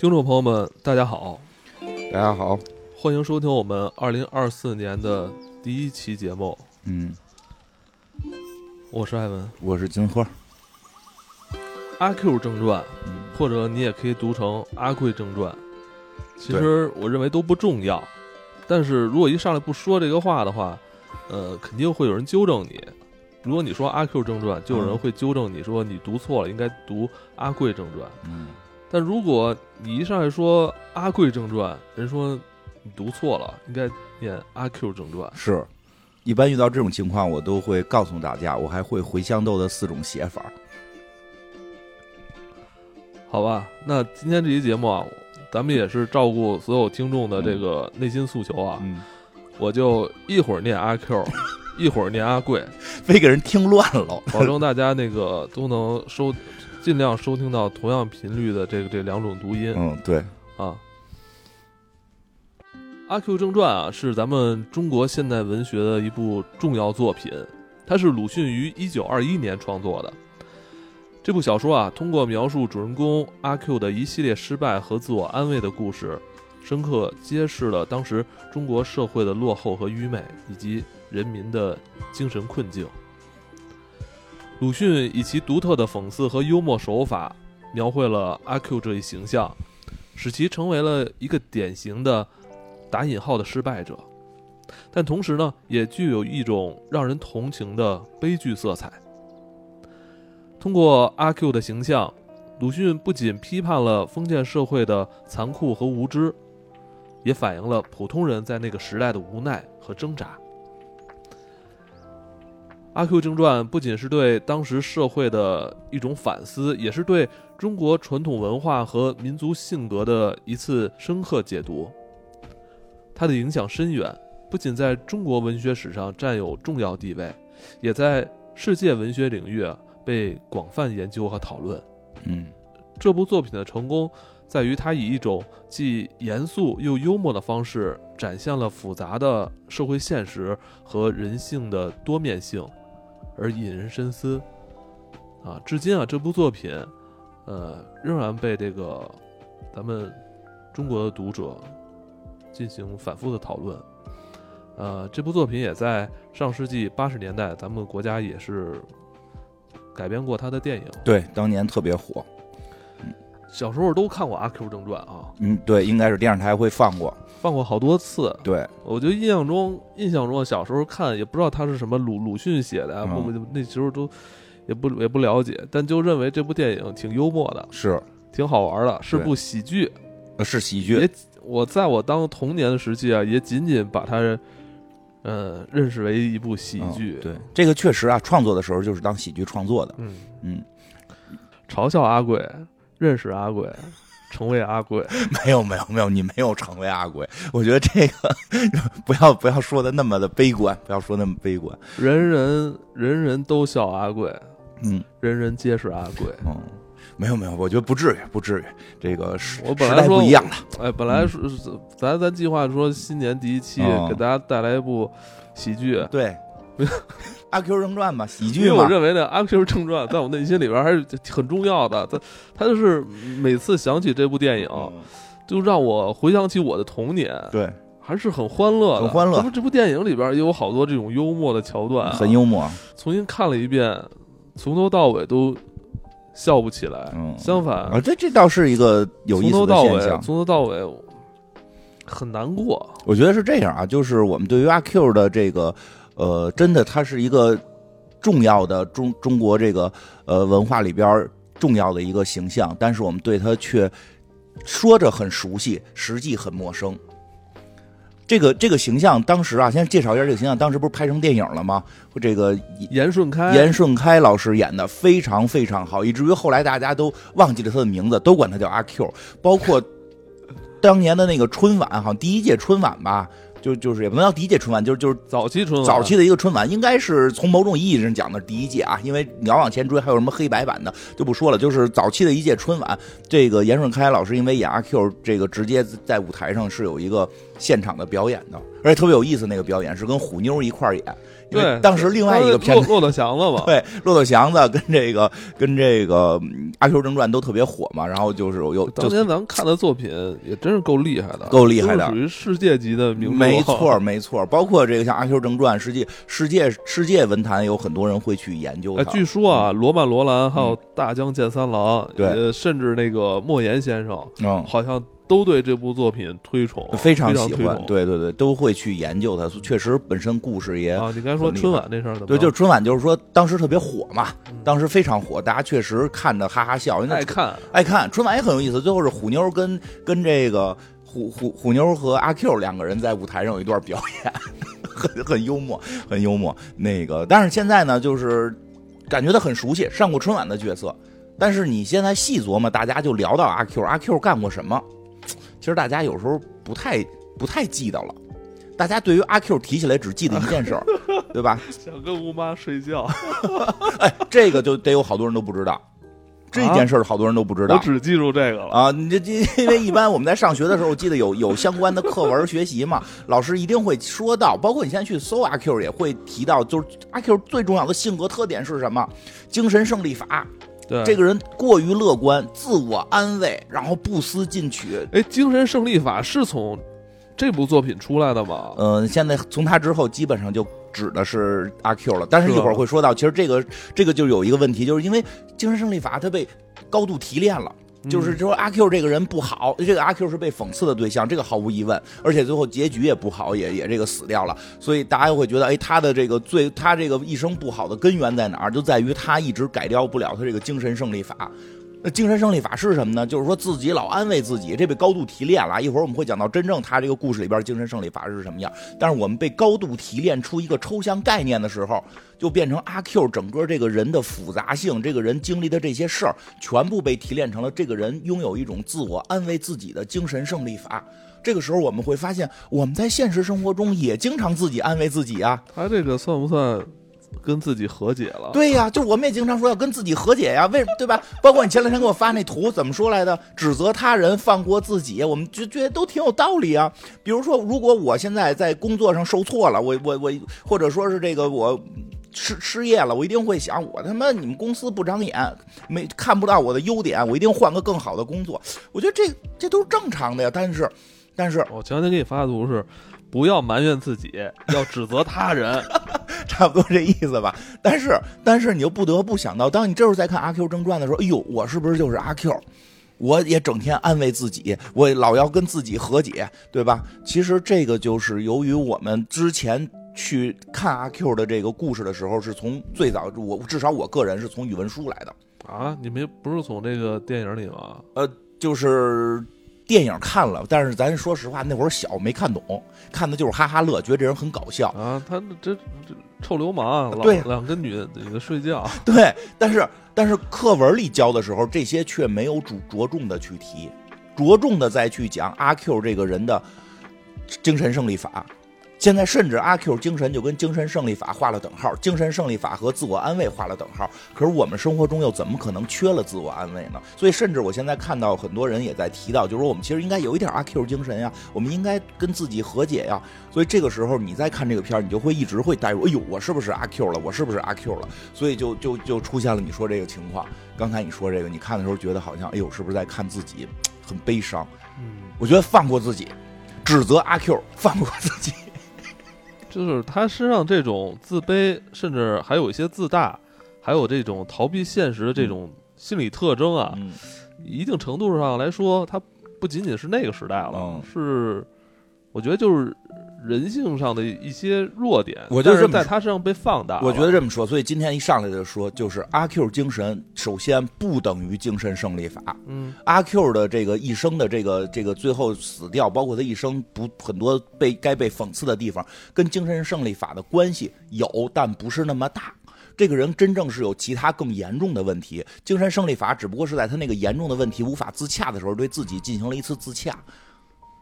听众朋友们，大家好，大家好，欢迎收听我们二零二四年的第一期节目。嗯，我是艾文，我是金花。阿 Q 正传，嗯或者你也可以读成阿贵正传。其实我认为都不重要，但是如果一上来不说这个话的话，呃，肯定会有人纠正你。如果你说阿 Q 正传，就有人会纠正你说你读错了，应该读阿贵正传。嗯，但如果你一上来说阿贵正传，人说你读错了，应该念阿 Q 正传。是，一般遇到这种情况，我都会告诉大家，我还会茴香豆的四种写法。好吧，那今天这期节目啊，咱们也是照顾所有听众的这个内心诉求啊，嗯，我就一会儿念阿 Q，一会儿念阿贵，非给人听乱了。保证大家那个都能收，尽量收听到同样频率的这个这两种读音嗯，对，啊。《阿 Q 正传》啊，是咱们中国现代文学的一部重要作品，它是鲁迅于一九二一年创作的。这部小说啊，通过描述主人公阿 Q 的一系列失败和自我安慰的故事，深刻揭示了当时中国社会的落后和愚昧，以及人民的精神困境。鲁迅以其独特的讽刺和幽默手法，描绘了阿 Q 这一形象，使其成为了一个典型的打引号的失败者，但同时呢，也具有一种让人同情的悲剧色彩。通过阿 Q 的形象，鲁迅不仅批判了封建社会的残酷和无知，也反映了普通人在那个时代的无奈和挣扎。《阿 Q 正传》不仅是对当时社会的一种反思，也是对中国传统文化和民族性格的一次深刻解读。它的影响深远，不仅在中国文学史上占有重要地位，也在世界文学领域啊被广泛研究和讨论。嗯，这部作品的成功在于它以一种既严肃又幽默的方式，展现了复杂的社会现实和人性的多面性，而引人深思。啊，至今啊，这部作品，呃，仍然被这个咱们中国的读者进行反复的讨论。呃，这部作品也在上世纪八十年代，咱们国家也是改编过他的电影。对，当年特别火。小时候都看过《阿 Q 正传》啊，嗯，对，应该是电视台会放过。放过好多次。对，我就印象中，印象中小时候看也不知道他是什么鲁鲁迅写的啊，嗯不、那时候都也不也不了解，但就认为这部电影挺幽默的，是，挺好玩的，是部喜剧。呃是喜剧也。我在我当童年的时期啊，也仅仅把它，呃，认识为一部喜剧。嗯对，这个确实啊，创作的时候就是当喜剧创作的。嗯，嗯，嘲笑阿贵，认识阿贵，成为阿贵。没有没有没有，你没有成为阿贵。我觉得这个 不要不要说的那么的悲观，不要说那么悲观。人人人人都笑阿贵，嗯人人皆是阿贵。嗯，没有没有，我觉得不至于不至于。这个时我本时代来说不一样了。哎，本来是咱咱计划说新年第一期哦给大家带来一部喜剧，对，阿 Q 正传吧，喜剧嘛。为我认为呢，《阿 Q 正传》在我内心里边还是很重要的。他 他就是每次想起这部电影，嗯就让我回想起我的童年，对，还是很欢乐的。很欢乐这不这部电影里边也有好多这种幽默的桥段、啊，很幽默。重新看了一遍，从头到尾都笑不起来。嗯相反，啊，这这倒是一个有意思从头到尾，的现象。从头到尾很难过。我觉得是这样啊，就是我们对于阿 Q 的这个，呃，真的它是一个重要的中中国这个呃文化里边重要的一个形象，但是我们对他却说着很熟悉，实际很陌生。这个这个形象，当时啊，先介绍一下这个形象，当时不是拍成电影了吗？这个严顺开，严顺开老师演的非常非常好，以至于后来大家都忘记了他的名字，都管他叫阿 Q。包括当年的那个春晚，好像第一届春晚吧，就就是也不能叫第一届春晚，就是就是早期春晚，早期的一个春晚，应该是从某种意义上讲的第一届啊，因为你要往前追，还有什么黑白版的就不说了。就是早期的一届春晚，这个严顺开老师因为演阿 Q，这个直接在舞台上是有一个现场的表演的，而且特别有意思。那个表演是跟虎妞一块儿演，对，当时另外一个片子，骆骆驼祥子嘛，对，骆驼祥子跟这个跟这个嗯《阿 Q 正传》都特别火嘛，然后就是有就当年咱们看的作品也真是够厉害的，够厉害的属于世界级的名著。没错，没错，包括这个像《阿 Q 正传》，实际世界世界文坛有很多人会去研究哎，据说啊，罗曼·罗兰还有大江健三郎，对呃，甚至那个莫言先生，嗯，好像都对这部作品推崇，非常喜欢，对对对，都会去研究它。确实，本身故事也啊，你刚才说春晚那事儿对，就是春晚，就是说当时特别火嘛，嗯当时非常火，大家确实看的哈哈笑，因为爱看，爱看春晚也很有意思。最后是虎妞跟跟这个虎虎虎妞和阿 Q 两个人在舞台上有一段表演，很很幽默，很幽默。那个，但是现在呢，就是感觉他很熟悉，上过春晚的角色。但是你现在细琢磨，大家就聊到阿 Q，阿 Q 干过什么？其实大家有时候不太不太记得了。大家对于阿 Q 提起来只记得一件事儿，对吧？想跟吴妈睡觉，哎，这个就得有好多人都不知道，这件事儿好多人都不知道。我只记住这个了。啊，你这这，因为一般我们在上学的时候，我记得有有相关的课文学习嘛，老师一定会说到，包括你现在去搜阿 Q 也会提到，就是阿 Q 最重要的性格特点是什么？精神胜利法，对，这个人过于乐观，自我安慰，然后不思进取。哎，精神胜利法是从这部作品出来的吗？嗯、现在从他之后，基本上就指的是阿 Q 了。但是一会儿会说到，其实这个这个就有一个问题，就是因为精神胜利法它被高度提炼了。就是说阿 Q 这个人不好，这个阿 Q 是被讽刺的对象，这个毫无疑问，而且最后结局也不好，也也这个死掉了，所以大家又会觉得，哎，他的这个最他这个一生不好的根源在哪儿？就在于他一直改掉不了他这个精神胜利法。那精神胜利法是什么呢？就是说自己老安慰自己，这被高度提炼了。一会儿我们会讲到真正他这个故事里边精神胜利法是什么样。但是我们被高度提炼出一个抽象概念的时候，就变成阿 Q 整个这个人的复杂性，这个人经历的这些事儿，全部被提炼成了这个人拥有一种自我安慰自己的精神胜利法。这个时候我们会发现，我们在现实生活中也经常自己安慰自己啊。他这个算不算跟自己和解了？对呀，就我们也经常说要跟自己和解呀，为对吧？包括你前两天给我发那图，怎么说来的？指责他人，放过自己，我们就觉得都挺有道理啊。比如说，如果我现在在工作上受挫了，我我我，或者说是这个我失失业了，我一定会想，我他妈你们公司不长眼，没看不到我的优点，我一定换个更好的工作。我觉得这这都是正常的呀。但是，但是我前两天给你发的图是，不要埋怨自己，要指责他人。差不多这意思吧。但是，但是你又不得不想到，当你这时候在看《阿 Q 正传》的时候，哎呦，我是不是就是阿 Q？我也整天安慰自己，我老要跟自己和解，对吧？其实这个就是由于我们之前去看阿 Q 的这个故事的时候，是从最早我至少我个人是从语文书来的，啊，你们不是从这个电影里吗？呃就是电影看了，但是咱说实话，那会儿小没看懂，看的就是哈哈乐，觉得这人很搞笑。啊，他这这臭流氓，老对老跟女女的睡觉。对，但是但是课文里教的时候，这些却没有主着重的去提，着重的再去讲阿 Q 这个人的精神胜利法。现在甚至阿 Q 精神就跟精神胜利法画了等号，精神胜利法和自我安慰画了等号。可是我们生活中又怎么可能缺了自我安慰呢？所以，甚至我现在看到很多人也在提到，就是说我们其实应该有一点阿 Q 精神呀，我们应该跟自己和解呀。所以这个时候你再看这个片儿，你就会一直会带入，哎呦，我是不是阿 Q 了？我是不是阿 Q 了？所以就就就出现了你说这个情况。刚才你说这个，你看的时候觉得好像，哎呦，是不是在看自己，很悲伤？嗯，我觉得放过自己，指责阿 Q，放过自己。就是他身上这种自卑，甚至还有一些自大，还有这种逃避现实的这种心理特征啊，嗯，一定程度上来说，他不仅仅是那个时代了，嗯是我觉得就是人性上的一些弱点，我就这么但是在他身上被放大。我觉得这么说，所以今天一上来就说，就是阿 Q 精神，首先不等于精神胜利法。嗯，阿 Q 的这个一生的这个这个最后死掉，包括他一生不很多被该被讽刺的地方，跟精神胜利法的关系有，但不是那么大。这个人真正是有其他更严重的问题，精神胜利法只不过是在他那个严重的问题无法自洽的时候，对自己进行了一次自洽。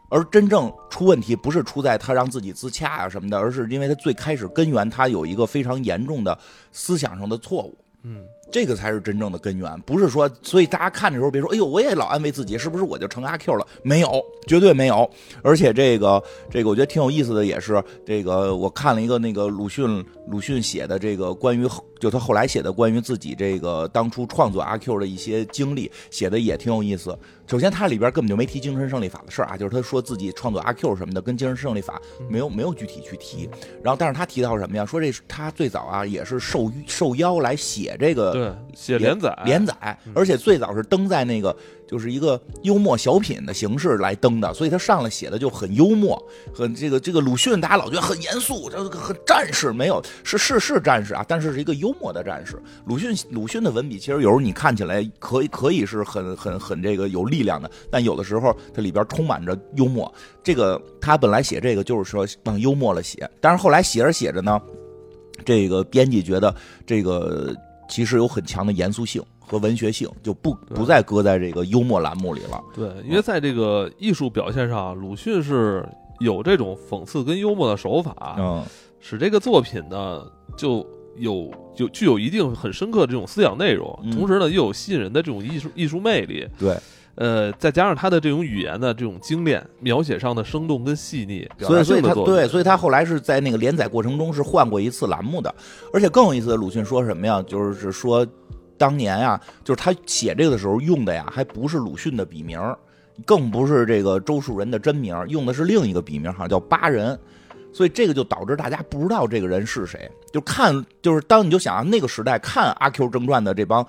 而真正出问题不是出在他让自己自洽啊什么的，而是因为他最开始根源他有一个非常严重的思想上的错误。嗯，这个才是真正的根源，不是说，所以大家看的时候别说，哎呦，我也老安慰自己，是不是我就成阿 Q 了？没有，绝对没有。而且这个这个，我觉得挺有意思的，也是这个，我看了一个那个鲁迅鲁迅写的这个关于。就他后来写的关于自己这个当初创作阿 Q 的一些经历，写的也挺有意思。首先，他里边根本就没提精神胜利法的事儿啊，就是他说自己创作阿 Q 什么的，跟精神胜利法没有没有具体去提。然后，但是他提到什么呀？说这他最早啊也是受受邀来写这个，对，写连载连载，而且最早是登在那个。就是一个幽默小品的形式来登的，所以他上来写的就很幽默，很这个这个鲁迅，大家老觉得很严肃，这个很战士没有是是是战士啊，但是是一个幽默的战士。鲁迅鲁迅的文笔其实有时候你看起来可以可以是很很很这个有力量的，但有的时候它里边充满着幽默。这个他本来写这个就是说往幽默了写，但是后来写着写着呢，这个编辑觉得这个其实有很强的严肃性。和文学性就不不再搁在这个幽默栏目里了。对，因为在这个艺术表现上，鲁迅是有这种讽刺跟幽默的手法，嗯，使这个作品呢就有有具有一定很深刻的这种思想内容，同时呢又有吸引人的这种艺术艺术魅力。对，呃，再加上他的这种语言的这种精炼，描写上的生动跟细腻，所以所以他对，所以他后来是在那个连载过程中是换过一次栏目的。而且更有意思的，鲁迅说什么呀？就是说。当年啊，就是他写这个的时候用的呀，还不是鲁迅的笔名，更不是这个周树人的真名，用的是另一个笔名，好像叫巴人，所以这个就导致大家不知道这个人是谁。就看，就是当你就想啊，那个时代看《阿 Q 正传》的这帮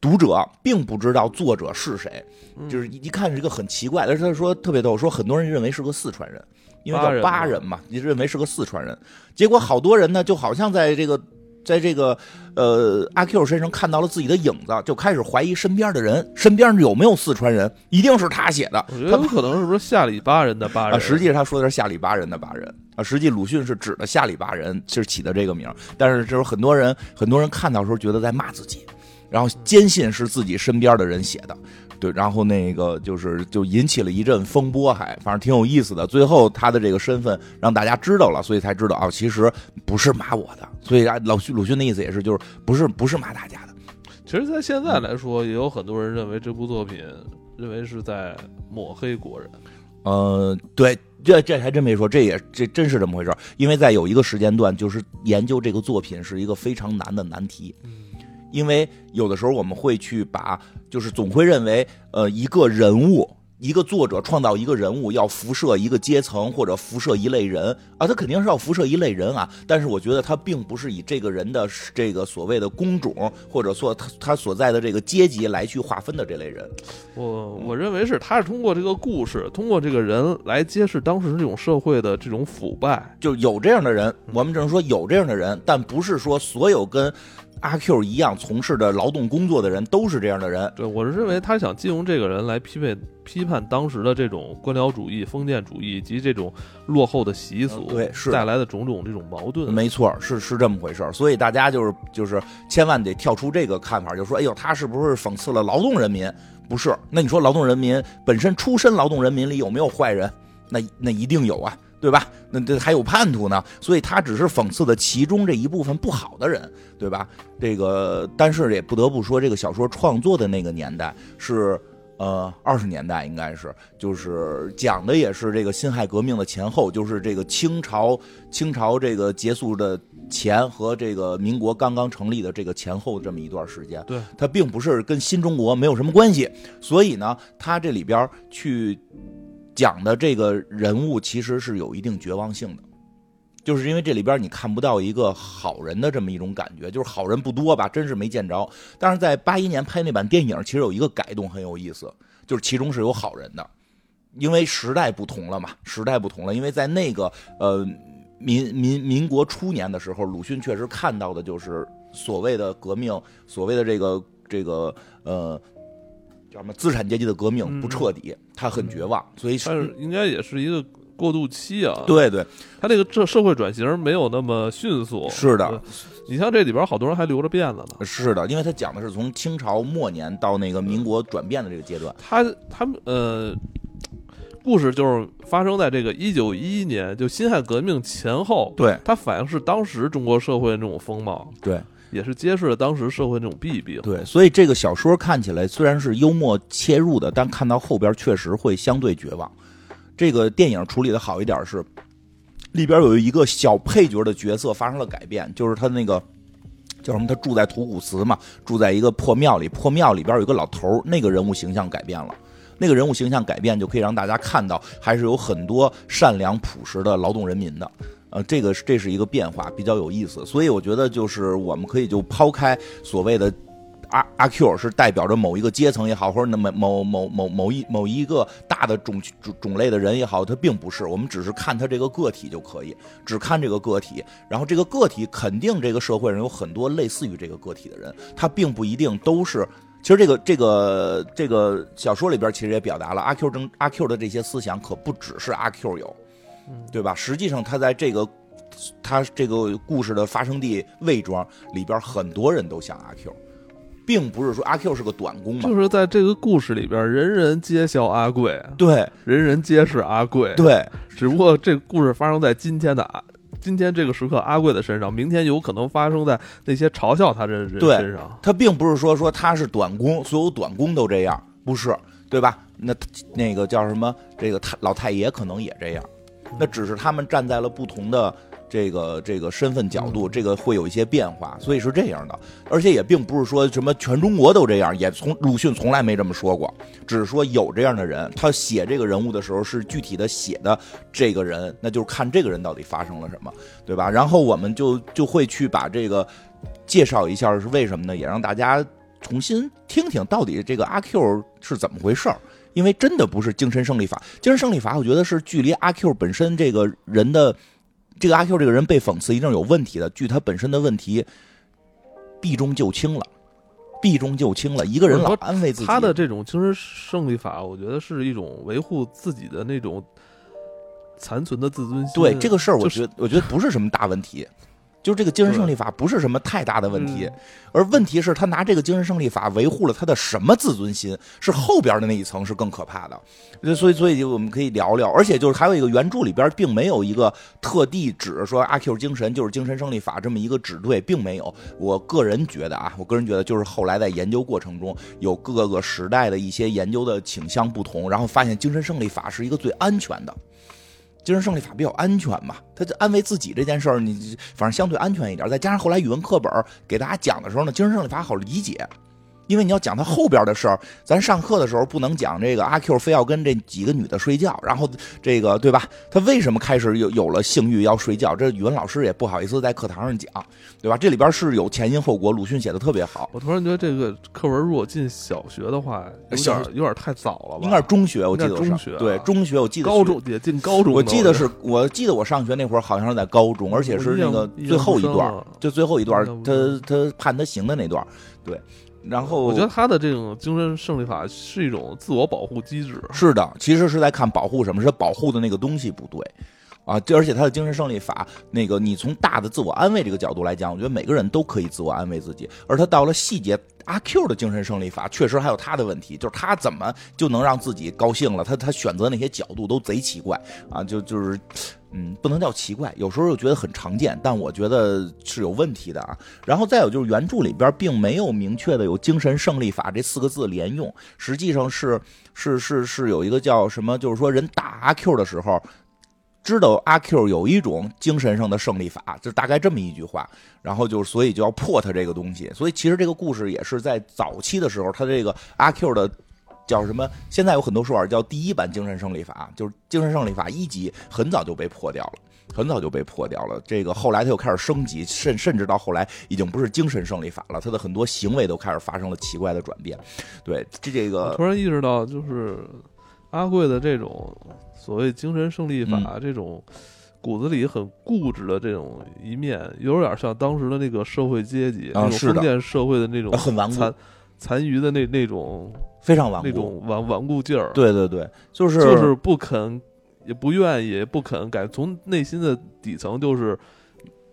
读者，并不知道作者是谁，就是一看是一个很奇怪。但是他说特别逗，说很多人认为是个四川人，因为叫巴人嘛，你认为是个四川人。结果好多人呢，就好像在这个。在这个呃阿 Q 身上看到了自己的影子，就开始怀疑身边的人，身边有没有四川人？一定是他写的。我觉得可能是不是下里巴人的巴人？实际他说的是下里巴人的巴人啊。实际鲁迅是指的下里巴人，是起的这个名。但是就是很多人很多人看到时候觉得在骂自己，然后坚信是自己身边的人写的。对，然后那个就是就引起了一阵风波，还反正挺有意思的。最后他的这个身份让大家知道了，所以才知道啊，其实不是骂我的。所以啊，老徐鲁迅的意思也是，就是不是不是骂大家的。其实，在现在来说，也有很多人认为这部作品认为是在抹黑国人。呃，对，这这还真没说，这也这真是这么回事。因为在有一个时间段，就是研究这个作品是一个非常难的难题。因为有的时候我们会去把，就是总会认为，呃，一个人物，一个作者创造一个人物，要辐射一个阶层或者辐射一类人啊，他肯定是要辐射一类人啊。但是我觉得他并不是以这个人的这个所谓的工种或者说他他所在的这个阶级来去划分的这类人。我我认为是他是通过这个故事，通过这个人来揭示当时这种社会的这种腐败，就有这样的人，我们只能说有这样的人，但不是说所有跟。阿 Q 一样从事的劳动工作的人都是这样的人。对，我是认为他想借用这个人来批判批判当时的这种官僚主义、封建主义以及这种落后的习俗，对，是带来的种种这种矛盾。没错，是是这么回事儿所以大家就是就是千万得跳出这个看法，就说哎呦，他是不是讽刺了劳动人民？不是。那你说劳动人民本身出身劳动人民里有没有坏人？那那一定有啊。对吧？那这还有叛徒呢，所以他只是讽刺的其中这一部分不好的人，对吧？这个，但是也不得不说，这个小说创作的那个年代是呃二十年代，应该是就是讲的也是这个辛亥革命的前后，就是这个清朝清朝这个结束的前和这个民国刚刚成立的这个前后这么一段时间。对，它并不是跟新中国没有什么关系，所以呢，他这里边去。讲的这个人物其实是有一定绝望性的，就是因为这里边你看不到一个好人的这么一种感觉，就是好人不多吧，真是没见着。但是在八一年拍那版电影，其实有一个改动很有意思，就是其中是有好人的，因为时代不同了嘛，时代不同了。因为在那个呃民民民国初年的时候，鲁迅确实看到的就是所谓的革命，所谓的这个这个呃。叫什么？资产阶级的革命不彻底，他很绝望，所以是应该也是一个过渡期啊。对对，他这个这社会转型没有那么迅速。是的，你像这里边好多人还留着辫子呢。是的，因为他讲的是从清朝末年到那个民国转变的这个阶段。他他们呃，故事就是发生在这个一九一一年，就辛亥革命前后。对，它反映是当时中国社会的那种风貌。对。也是揭示了当时社会那种弊病。对，所以这个小说看起来虽然是幽默切入的，但看到后边确实会相对绝望。这个电影处理的好一点是，里边有一个小配角的角色发生了改变，就是他那个叫什么？他住在图古茨嘛，住在一个破庙里，破庙里边有一个老头，那个人物形象改变了。那个人物形象改变，就可以让大家看到，还是有很多善良朴实的劳动人民的。呃，这个是这是一个变化，比较有意思。所以我觉得，就是我们可以就抛开所谓的阿阿 Q 是代表着某一个阶层也好，或者那么某某某某一某一个大的种种种类的人也好，他并不是。我们只是看他这个个体就可以，只看这个个体。然后这个个体肯定这个社会上有很多类似于这个个体的人，他并不一定都是。其实这个这个这个小说里边其实也表达了阿 Q 争阿 Q 的这些思想，可不只是阿 Q 有，对吧？实际上他在这个他这个故事的发生地魏庄里边，很多人都像阿 Q，并不是说阿 Q 是个短工嘛。就是在这个故事里边，人人皆笑阿贵，对，人人皆是阿贵，对。只不过这个故事发生在今天的阿。今天这个时刻，阿贵的身上，明天有可能发生在那些嘲笑他的人身上。他并不是说说他是短工，所有短工都这样，不是，对吧？那那个叫什么？这个太老太爷可能也这样，那只是他们站在了不同的。这个这个身份角度，这个会有一些变化，所以是这样的。而且也并不是说什么全中国都这样，也从鲁迅从来没这么说过，只是说有这样的人。他写这个人物的时候是具体的写的这个人，那就是看这个人到底发生了什么，对吧？然后我们就就会去把这个介绍一下是为什么呢？也让大家重新听听到底这个阿 Q 是怎么回事儿。因为真的不是精神胜利法，精神胜利法，我觉得是距离阿 Q 本身这个人的。这个阿 Q 这个人被讽刺一定有问题的，据他本身的问题，避重就轻了，避重就轻了。一个人老安慰自己，他的这种精神胜利法，我觉得是一种维护自己的那种残存的自尊心。对这个事儿，我觉得我觉得不是什么大问题。就是这个精神胜利法不是什么太大的问题，而问题是，他拿这个精神胜利法维护了他的什么自尊心？是后边的那一层是更可怕的。所以，所以我们可以聊聊。而且，就是还有一个原著里边并没有一个特地指说阿 Q 精神就是精神胜利法这么一个指对，并没有。我个人觉得啊，我个人觉得就是后来在研究过程中，有各个时代的一些研究的倾向不同，然后发现精神胜利法是一个最安全的。精神胜利法比较安全嘛，他就安慰自己这件事儿，你反正相对安全一点。再加上后来语文课本给大家讲的时候呢，精神胜利法好理解。因为你要讲他后边的事儿，咱上课的时候不能讲这个阿 Q 非要跟这几个女的睡觉，然后这个对吧？他为什么开始有有了性欲要睡觉？这语文老师也不好意思在课堂上讲，对吧？这里边是有前因后果，鲁迅写的特别好。我突然觉得这个课文如果进小学的话，有点有点太早了吧？应该是中学，我记得中学对中学，我记得高中也进高中。我记得是我记得我上学那会儿好像是在高中，而且是那个最后一段，就最后一段，他他判他刑的那段，对。然后我觉得他的这种精神胜利法是一种自我保护机制。是的，其实是在看保护什么，是保护的那个东西不对啊。而且他的精神胜利法，那个你从大的自我安慰这个角度来讲，我觉得每个人都可以自我安慰自己。而他到了细节，阿 Q 的精神胜利法确实还有他的问题，就是他怎么就能让自己高兴了？他他选择那些角度都贼奇怪啊，就就是。嗯，不能叫奇怪，有时候又觉得很常见，但我觉得是有问题的啊。然后再有就是原著里边并没有明确的有“精神胜利法”这四个字连用，实际上是是是是有一个叫什么，就是说人打阿 Q 的时候，知道阿 Q 有一种精神上的胜利法，就大概这么一句话。然后就所以就要破他这个东西，所以其实这个故事也是在早期的时候，他这个阿 Q 的。叫什么？现在有很多说法叫第一版精神胜利法，就是精神胜利法一级很早就被破掉了，很早就被破掉了。这个后来他又开始升级，甚甚至到后来已经不是精神胜利法了，他的很多行为都开始发生了奇怪的转变。对，这这个突然意识到，就是阿贵的这种所谓精神胜利法，这种骨子里很固执的这种一面，有点像当时的那个社会阶级，那种封建社会的那种很顽残残余的那那种。非常顽固，那种顽顽固劲儿。对对对，就是就是不肯，也不愿意，不肯改。从内心的底层，就是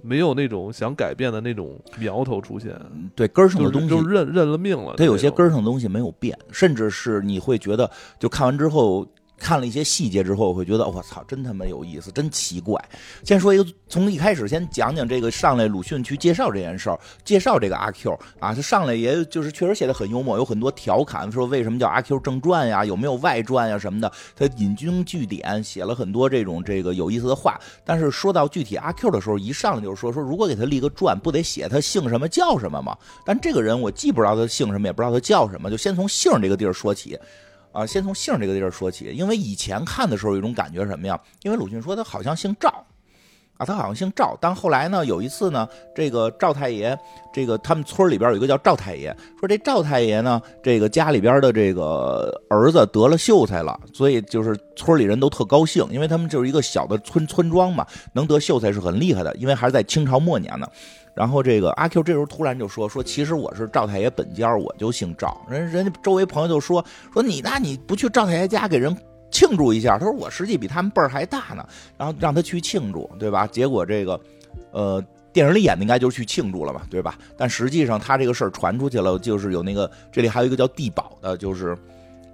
没有那种想改变的那种苗头出现。对根儿上的东西，就认认了命了。他有些根儿上的东西没有变，甚至是你会觉得，就看完之后，看了一些细节之后，我会觉得我操，真他妈有意思，真奇怪。先说一个，从一开始先讲讲这个上来鲁迅去介绍这件事儿，介绍这个阿 Q 啊，他上来也就是确实写的很幽默，有很多调侃，说为什么叫阿 Q 正传呀，有没有外传呀什么的，他引经据典，写了很多这种这个有意思的话。但是说到具体阿 Q 的时候，一上来就是说说如果给他立个传，不得写他姓什么叫什么吗？但这个人我既不知道他姓什么，也不知道他叫什么，就先从姓这个地儿说起。啊，先从姓这个地儿说起，因为以前看的时候有一种感觉什么呀？因为鲁迅说他好像姓赵，啊，他好像姓赵。但后来呢，有一次呢，这个赵太爷，这个他们村里边有一个叫赵太爷，说这赵太爷呢，这个家里边的这个儿子得了秀才了，所以就是村里人都特高兴，因为他们就是一个小的村村庄嘛，能得秀才是很厉害的，因为还是在清朝末年呢。然后这个阿 Q 这时候突然就说说，其实我是赵太爷本家，我就姓赵。人人家周围朋友就说说你那你不去赵太爷家给人庆祝一下？他说我实际比他们辈儿还大呢。然后让他去庆祝，对吧？结果这个，呃，电影里演的应该就是去庆祝了嘛，对吧？但实际上他这个事儿传出去了，就是有那个这里还有一个叫地保的，就是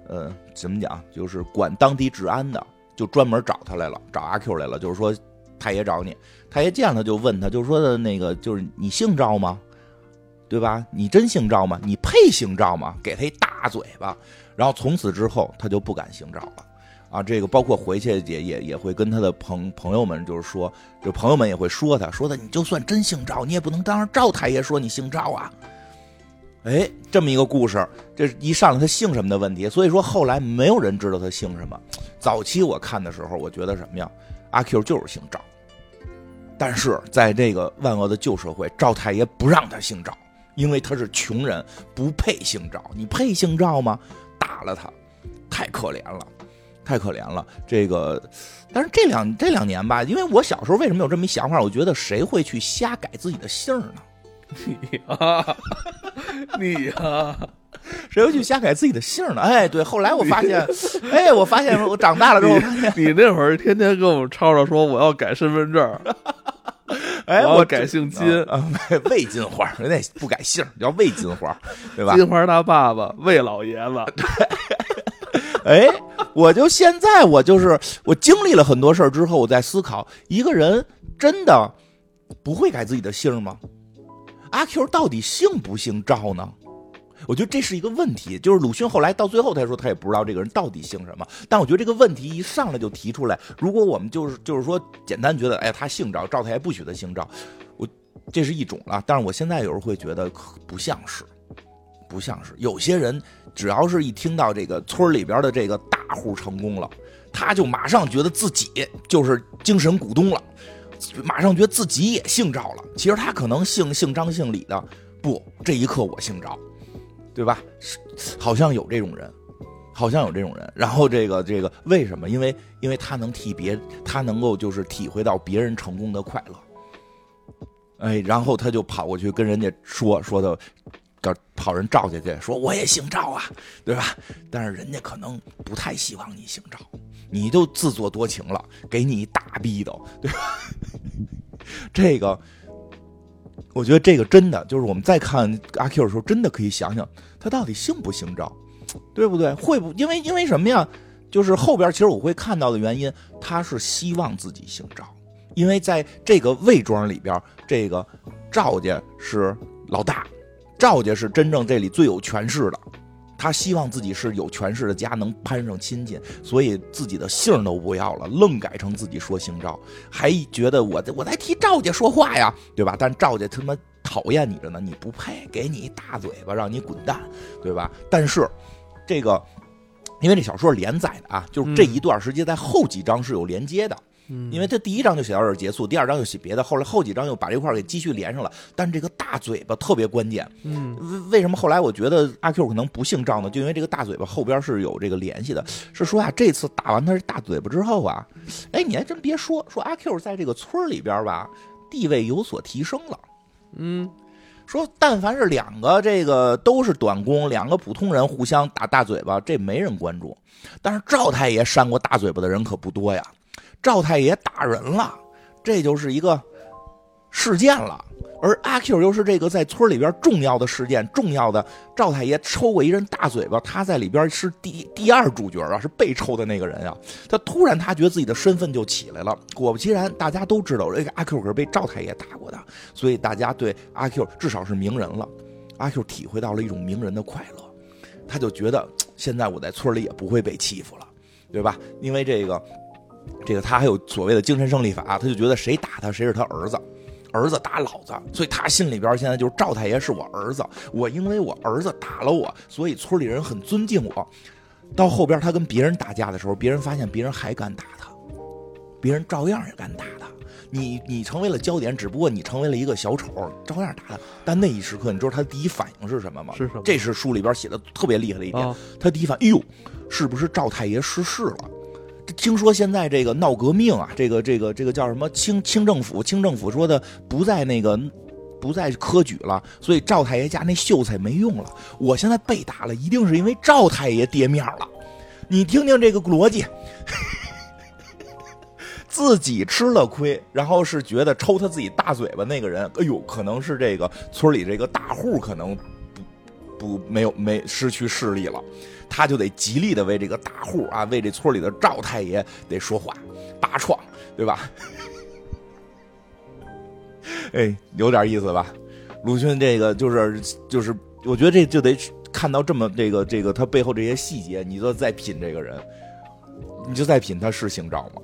呃怎么讲，就是管当地治安的，就专门找他来了，找阿 Q 来了，就是说。太爷找你，太爷见了就问他，就说的那个就是你姓赵吗？对吧？你真姓赵吗？你配姓赵吗？给他一大嘴巴，然后从此之后他就不敢姓赵了。啊，这个包括回去也也也会跟他的朋朋友们就是说，就朋友们也会说他，说的你就算真姓赵，你也不能当着赵太爷说你姓赵啊。哎，这么一个故事，这一上来他姓什么的问题，所以说后来没有人知道他姓什么。早期我看的时候，我觉得什么呀？阿 Q 就是姓赵，但是在这个万恶的旧社会，赵太爷不让他姓赵，因为他是穷人，不配姓赵。你配姓赵吗？打了他，太可怜了，太可怜了。这个，但是这两这两年吧，因为我小时候为什么有这么一想法？我觉得谁会去瞎改自己的姓呢？你啊，你啊。谁会去瞎改自己的姓呢？哎，对，后来我发现，哎，我发现我长大了之后，你那会儿天天跟我们吵吵说我要改身份证，哎，我改姓金啊，魏金花，人家不改姓叫魏金花，对吧？金花他爸爸魏老爷子，哎，我就现在我就是我经历了很多事儿之后，我在思考，一个人真的不会改自己的姓吗？阿 Q 到底姓不姓赵呢？我觉得这是一个问题，就是鲁迅后来到最后，他说他也不知道这个人到底姓什么。但我觉得这个问题一上来就提出来，如果我们就是就是说简单觉得，哎，他姓赵，赵太爷不许他姓赵，我这是一种了。但是我现在有时候会觉得不像是，不像是。有些人只要是一听到这个村里边的这个大户成功了，他就马上觉得自己就是精神股东了，马上觉得自己也姓赵了。其实他可能姓姓张姓李的，不，这一刻我姓赵。对吧？好像有这种人，好像有这种人。然后这个这个为什么？因为因为他能替别，他能够就是体会到别人成功的快乐。哎，然后他就跑过去跟人家说说的，找跑人赵家去说我也姓赵啊，对吧？但是人家可能不太希望你姓赵，你就自作多情了，给你一大逼斗，对吧？这个。我觉得这个真的就是我们再看阿 Q 的时候，真的可以想想他到底姓不姓赵，对不对？会不因为因为什么呀？就是后边其实我会看到的原因，他是希望自己姓赵，因为在这个魏庄里边，这个赵家是老大，赵家是真正这里最有权势的。他希望自己是有权势的家，能攀上亲戚，所以自己的姓都不要了，愣改成自己说姓赵，还觉得我我在替赵家说话呀，对吧？但赵家他妈讨厌你着呢，你不配，给你一大嘴巴，让你滚蛋，对吧？但是这个，因为这小说连载的啊，就是这一段时间在后几章是有连接的。因为他第一章就写到这儿结束，第二章又写别的，后来后几章又把这块儿给继续连上了。但这个大嘴巴特别关键。嗯，为什么后来我觉得阿 Q 可能不姓赵呢？就因为这个大嘴巴后边是有这个联系的。是说啊，这次打完他这大嘴巴之后啊，哎，你还真别说，说阿 Q 在这个村里边吧，地位有所提升了。嗯，说但凡是两个这个都是短工，两个普通人互相打大嘴巴，这没人关注。但是赵太爷扇过大嘴巴的人可不多呀。赵太爷打人了，这就是一个事件了。而阿 Q 又是这个在村里边重要的事件，重要的赵太爷抽过一人大嘴巴，他在里边是第第二主角啊，是被抽的那个人啊。他突然他觉得自己的身份就起来了，果不其然，大家都知道这个阿 Q 可是被赵太爷打过的，所以大家对阿 Q 至少是名人了。阿 Q 体会到了一种名人的快乐，他就觉得现在我在村里也不会被欺负了，对吧？因为这个，这个他还有所谓的精神胜利法，他就觉得谁打他谁是他儿子。儿子打老子，所以他心里边现在就是赵太爷是我儿子，我因为我儿子打了我，所以村里人很尊敬我。到后边他跟别人打架的时候，别人发现别人还敢打他，别人照样也敢打他。你你成为了焦点，只不过你成为了一个小丑，照样打他。但那一时刻，你知道他第一反应是什么吗？是什么？这是书里边写的特别厉害的一点。他第一反应，哎呦，是不是赵太爷逝世了？听说现在这个闹革命啊，这个这个这个叫什么清清政府？清政府说的不在那个不再科举了，所以赵太爷家那秀才没用了。我现在被打了，一定是因为赵太爷跌面了。你听听这个逻辑，自己吃了亏，然后是觉得抽他自己大嘴巴那个人，哎呦，可能是这个村里这个大户，可能不不没有没失去势力了。他就得极力的为这个大户啊，为这村里的赵太爷得说话，拔创，对吧？哎，有点意思吧？鲁迅这个就是就是，我觉得这就得看到这么这个这个他背后这些细节，你就再品这个人，你就再品他是姓赵吗？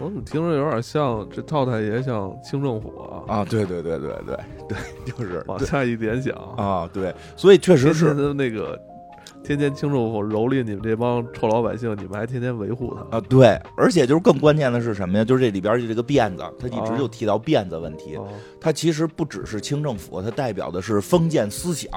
我怎么听着有点像这赵太爷像清政府啊？啊，对对对对对对，就是往下一联想啊，对，所以确实是那个天天清政府蹂躏你们这帮臭老百姓，你们还天天维护他啊？对，而且就是更关键的是什么呀？就是这里边这个辫子，他一直就提到辫子问题，它其实不只是清政府，它代表的是封建思想，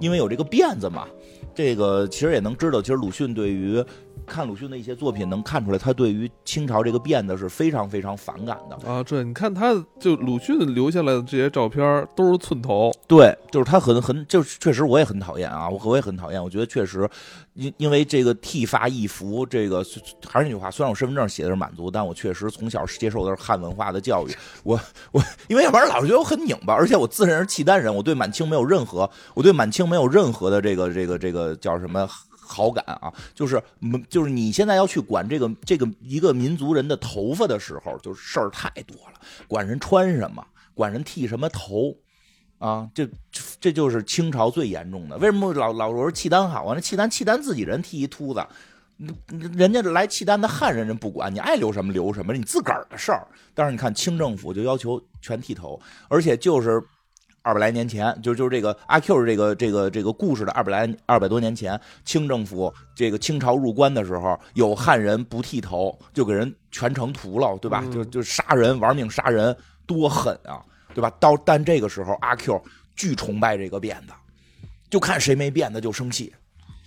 因为有这个辫子嘛。这个其实也能知道，其实鲁迅对于。看鲁迅的一些作品，能看出来他对于清朝这个辫子是非常非常反感的啊！对，你看他就鲁迅留下来的这些照片都是寸头，对，就是他很很，就是确实我也很讨厌啊，我我也很讨厌，我觉得确实，因因为这个剃发易服，这个还是那句话，虽然我身份证写的是满族，但我确实从小接受的是汉文化的教育，我我因为要不然老是觉得我很拧巴，而且我自认是契丹人，我对满清没有任何，我对满清没有任何的这个这个这个叫什么。好感啊，就是，就是你现在要去管这个这个一个民族人的头发的时候，就事儿太多了。管人穿什么，管人剃什么头，啊，这这就是清朝最严重的。为什么老老说契丹好啊？那契丹契丹自己人剃一秃子，人家来契丹的汉人人不管你爱留什么留什么，你自个儿的事儿。但是你看清政府就要求全剃头，而且就是。二百来年前，就就是这个阿 Q 这个这个这个故事的二百来二百多年前，清政府这个清朝入关的时候，有汉人不剃头，就给人全城屠了，对吧？就就杀人，玩命杀人，多狠啊，对吧？到但这个时候，阿 Q 巨崇拜这个辫子，就看谁没辫子就生气。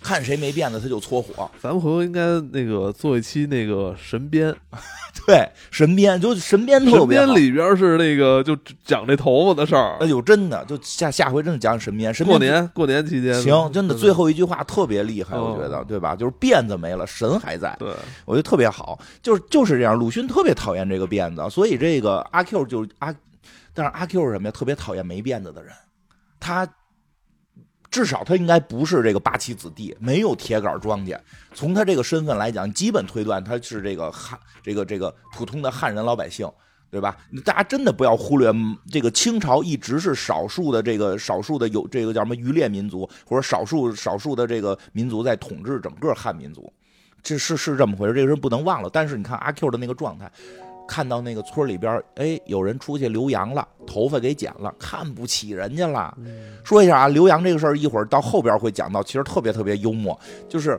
看谁没辫子，他就搓火。咱们回头应该那个做一期那个神鞭，对，神鞭就神鞭特别。神鞭里边是那个就讲这头发的事儿。哎呦，真的，就下下回真的讲神鞭。神过年过年期间，行，真的最后一句话特别厉害，我觉得，对吧？就是辫子没了，神还在。对，我觉得特别好，就是就是这样。鲁迅特别讨厌这个辫子，所以这个阿 Q 就阿，但是阿 Q 是什么呀？特别讨厌没辫子的人，他。至少他应该不是这个八旗子弟，没有铁杆庄稼。从他这个身份来讲，基本推断他是这个汉，这个这个普通的汉人老百姓，对吧？大家真的不要忽略，这个清朝一直是少数的这个少数的有这个叫什么渔猎民族，或者少数少数的这个民族在统治整个汉民族，这是是这么回事，这个人不能忘了。但是你看阿 Q 的那个状态。看到那个村里边，哎，有人出去留洋了，头发给剪了，看不起人家了。说一下啊，留洋这个事儿，一会儿到后边会讲到，其实特别特别幽默。就是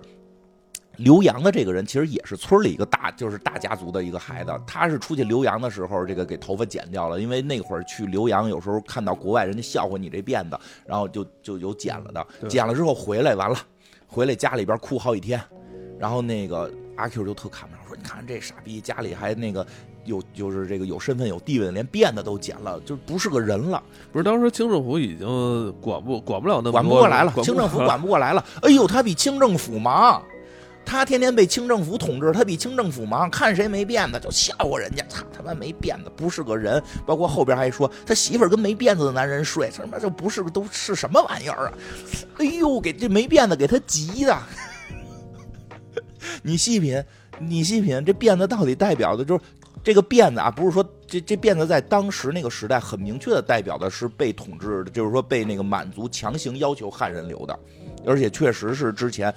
留洋的这个人，其实也是村里一个大，就是大家族的一个孩子。他是出去留洋的时候，这个给头发剪掉了，因为那会儿去留洋，有时候看到国外人家笑话你这辫子，然后就就有剪了的。剪了之后回来，完了回来家里边哭好几天，然后那个阿 Q 就特看不上，说你看这傻逼家里还那个。有就是这个有身份有地位的，连辫子都剪了，就不是个人了。不是当时清政府已经管不管不了那么管不过来了，清政府管不过来了。哎呦，他比清政府忙，他天天被清政府统治，他比清政府忙，看谁没辫子就笑话人家，操他妈没辫子，不是个人。包括后边还说他媳妇儿跟没辫子的男人睡，他妈这不是都是什么玩意儿啊？哎呦，给这没辫子给他急的。你细品，你细品，这辫子到底代表的就是这个辫子啊？不是说这这辫子在当时那个时代很明确的代表的是被统治的，就是说被那个满族强行要求汉人留的，而且确实是之前。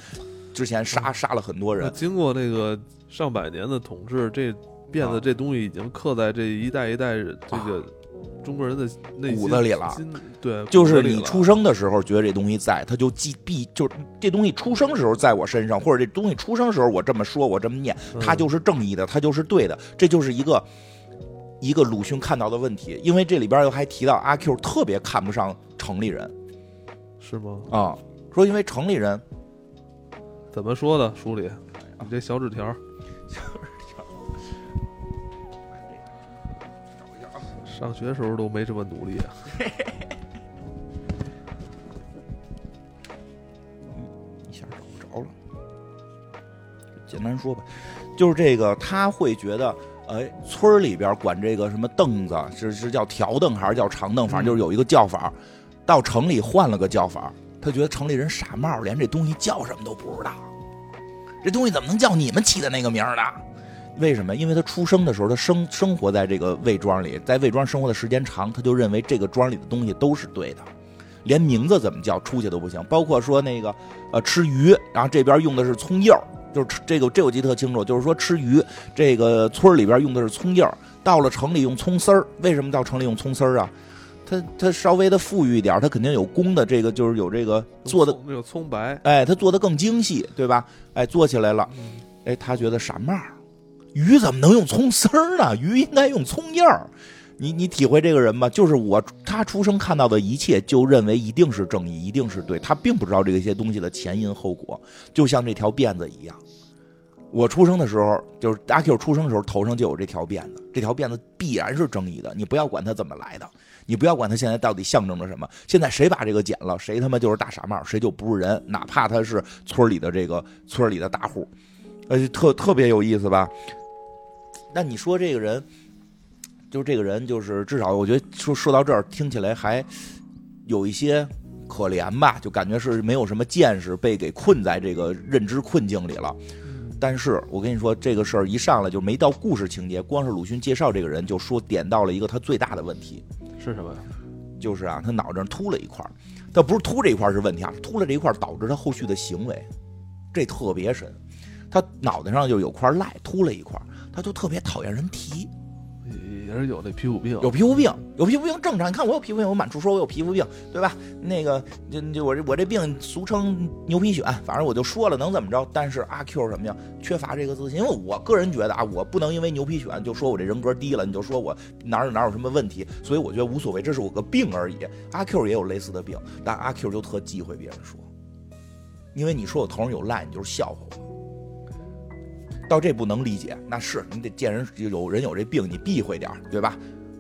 之前杀杀了很多人，经过那个上百年的统治，这辫子这东西已经刻在这一代一代这个中国人的骨子里了。对，就是你出生的时候觉得这东西在，他就记必就是这东西出生时候在我身上，或者这东西出生时候我这么说，我这么念，它就是正义的，它就是对的。这就是一个一个鲁迅看到的问题，因为这里边又还提到阿 Q 特别看不上城里人，是吗？啊，说因为城里人。怎么说的？书里，你这小纸条，上学时候都没这么努力啊！一下找不着了。简单说吧，就是这个，他会觉得，哎，村里边管这个什么凳子是是叫条凳还是叫长凳，反正就是有一个叫法。到城里换了个叫法，他觉得城里人傻帽，连这东西叫什么都不知道。这东西怎么能叫你们起的那个名儿呢？为什么？因为他出生的时候，他生生活在这个魏庄里，在魏庄生活的时间长，他就认为这个庄里的东西都是对的，连名字怎么叫出去都不行。包括说那个呃吃鱼，然后这边用的是葱叶儿，就是这个这我记得特清楚，就是说吃鱼这个村里边用的是葱叶儿，到了城里用葱丝儿。为什么到城里用葱丝儿啊？他他稍微的富裕一点，他肯定有工的这个，就是有这个做的那个葱白，哎，他做的更精细，对吧？哎，做起来了，哎，他觉得傻帽，鱼怎么能用葱丝儿呢？鱼应该用葱叶儿。你你体会这个人吧，就是我他出生看到的一切，就认为一定是正义，一定是对，他并不知道这些东西的前因后果，就像这条辫子一样。我出生的时候，就是阿 Q 出生的时候，头上就有这条辫子，这条辫子必然是正义的，你不要管它怎么来的。你不要管他现在到底象征着什么，现在谁把这个剪了，谁他妈就是大傻帽，谁就不是人，哪怕他是村里的这个村里的大户，呃，特特别有意思吧？那你说这个人，就是这个人，就是至少我觉得说说到这儿，听起来还有一些可怜吧，就感觉是没有什么见识，被给困在这个认知困境里了。但是我跟你说，这个事儿一上来就没到故事情节，光是鲁迅介绍这个人，就说点到了一个他最大的问题。是什么呀？就是啊，他脑袋上秃了一块儿，倒不是秃这一块是问题啊，秃了这一块导致他后续的行为，这特别深。他脑袋上就有块赖，秃了一块他就特别讨厌人提。也是有那皮肤病，有皮肤病，有皮肤病正常。你看我有皮肤病，我满处说我有皮肤病，对吧？那个就就我这我这病俗称牛皮癣，反正我就说了，能怎么着？但是阿 Q 什么呀？缺乏这个自信。因为我个人觉得啊，我不能因为牛皮癣就说我这人格低了，你就说我哪有哪有什么问题。所以我觉得无所谓，这是我个病而已。阿 Q 也有类似的病，但阿 Q 就特忌讳别人说，因为你说我头上有赖，你就是笑话我。到这不能理解，那是你得见人有人有这病，你避讳点对吧？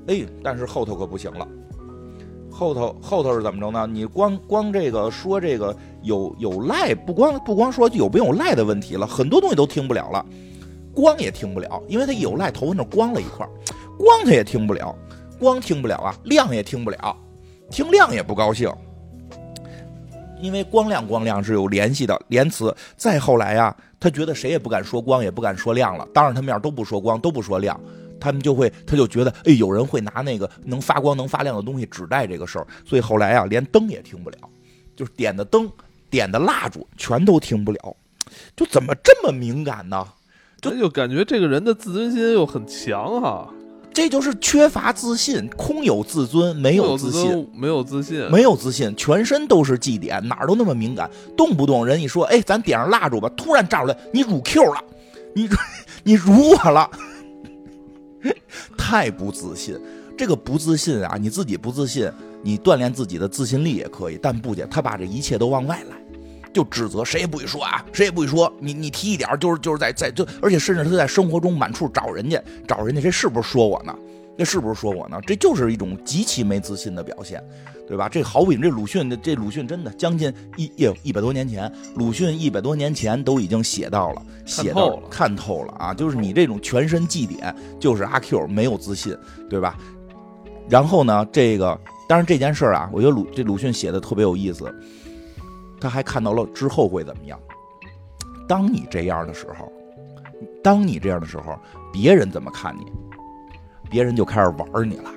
哎，但是后头可不行了，后头后头是怎么着呢？你光光这个说这个有有赖，不光不光说有没有赖的问题了，很多东西都听不了了，光也听不了，因为他有赖头发那光了一块，光他也听不了，光听不了啊，亮也听不了，听亮也不高兴。因为光亮光亮是有联系的。连词，再后来呀，他觉得谁也不敢说光，也不敢说亮。了，当着他面都不说光，都不说亮，他们就会，他就觉得，哎，有人会拿那个能发光、能发亮的东西指代这个事儿，所以后来啊，连灯也听不了，就是点的灯、点的蜡烛全都听不了，就怎么这么敏感呢？这就感觉这个人的自尊心又很强哈。这就是缺乏自信，空有自尊，没有自信，没有自信，没有自信，全身都是祭点，哪儿都那么敏感，动不动人一说，哎，咱点上蜡烛吧，突然炸出来，你辱 Q 了，你 你辱我了，太不自信。这个不自信啊，你自己不自信，你锻炼自己的自信力也可以，但不姐他把这一切都往外来。就指责谁也不许说啊，谁也不许说。你你提一点就是就是在在就，而且甚至他在生活中满处找人家找人家，这是不是说我呢？那是不是说我呢？这就是一种极其没自信的表现，对吧？这好比这鲁迅的这鲁迅真的将近一一一百多年前，鲁迅一百多年前都已经写到了，写到了看透了啊！就是你这种全身祭点，就是阿 Q 没有自信，对吧？然后呢，这个当然这件事儿啊，我觉得鲁这鲁迅写的特别有意思，他还看到了之后会怎么样。当你这样的时候，当你这样的时候，别人怎么看你？别人就开始玩你了，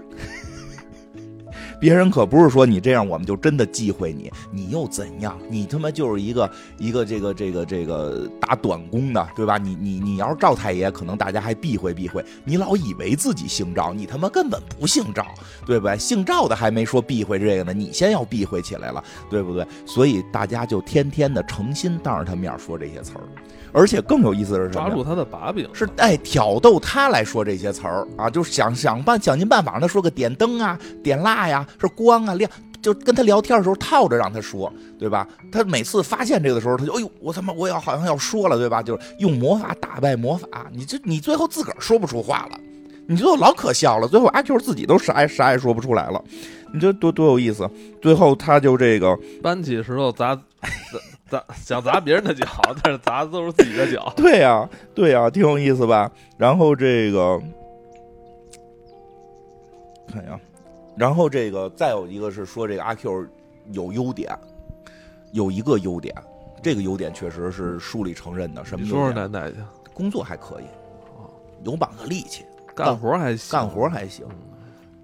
别人可不是说你这样我们就真的忌讳你，你又怎样？你他妈就是一个一个这个这个这个打短工的，对吧？你你你要是赵太爷，可能大家还避讳避讳。你老以为自己姓赵，你他妈根本不姓赵，对不对？姓赵的还没说避讳这个呢，你先要避讳起来了，对不对？所以大家就天天的诚心当着他面说这些词儿。而且更有意思的是什么？抓住他的把柄，是哎，挑逗他来说这些词儿啊，就是想想办想尽办法让他说个点灯啊、点蜡呀、是光啊亮，就跟他聊天的时候套着让他说，对吧？他每次发现这个的时候，他就哎呦，我他妈我要好像要说了，对吧？就是用魔法打败魔法，你这你最后自个儿说不出话了，你最后老可笑了，最后阿 Q 自己都啥啥也说不出来了，你这多多有意思。最后他就这个搬起石头砸。砸想砸别人的脚，但是砸的都是自己的脚。对呀，对呀，挺有意思吧？然后这个看一下，然后这个再有一个是说这个阿 Q 有优点，有一个优点，这个优点确实是书里承认的。什么？说说奶奶去。工作还可以，有膀子力气，干活还行，干活还行。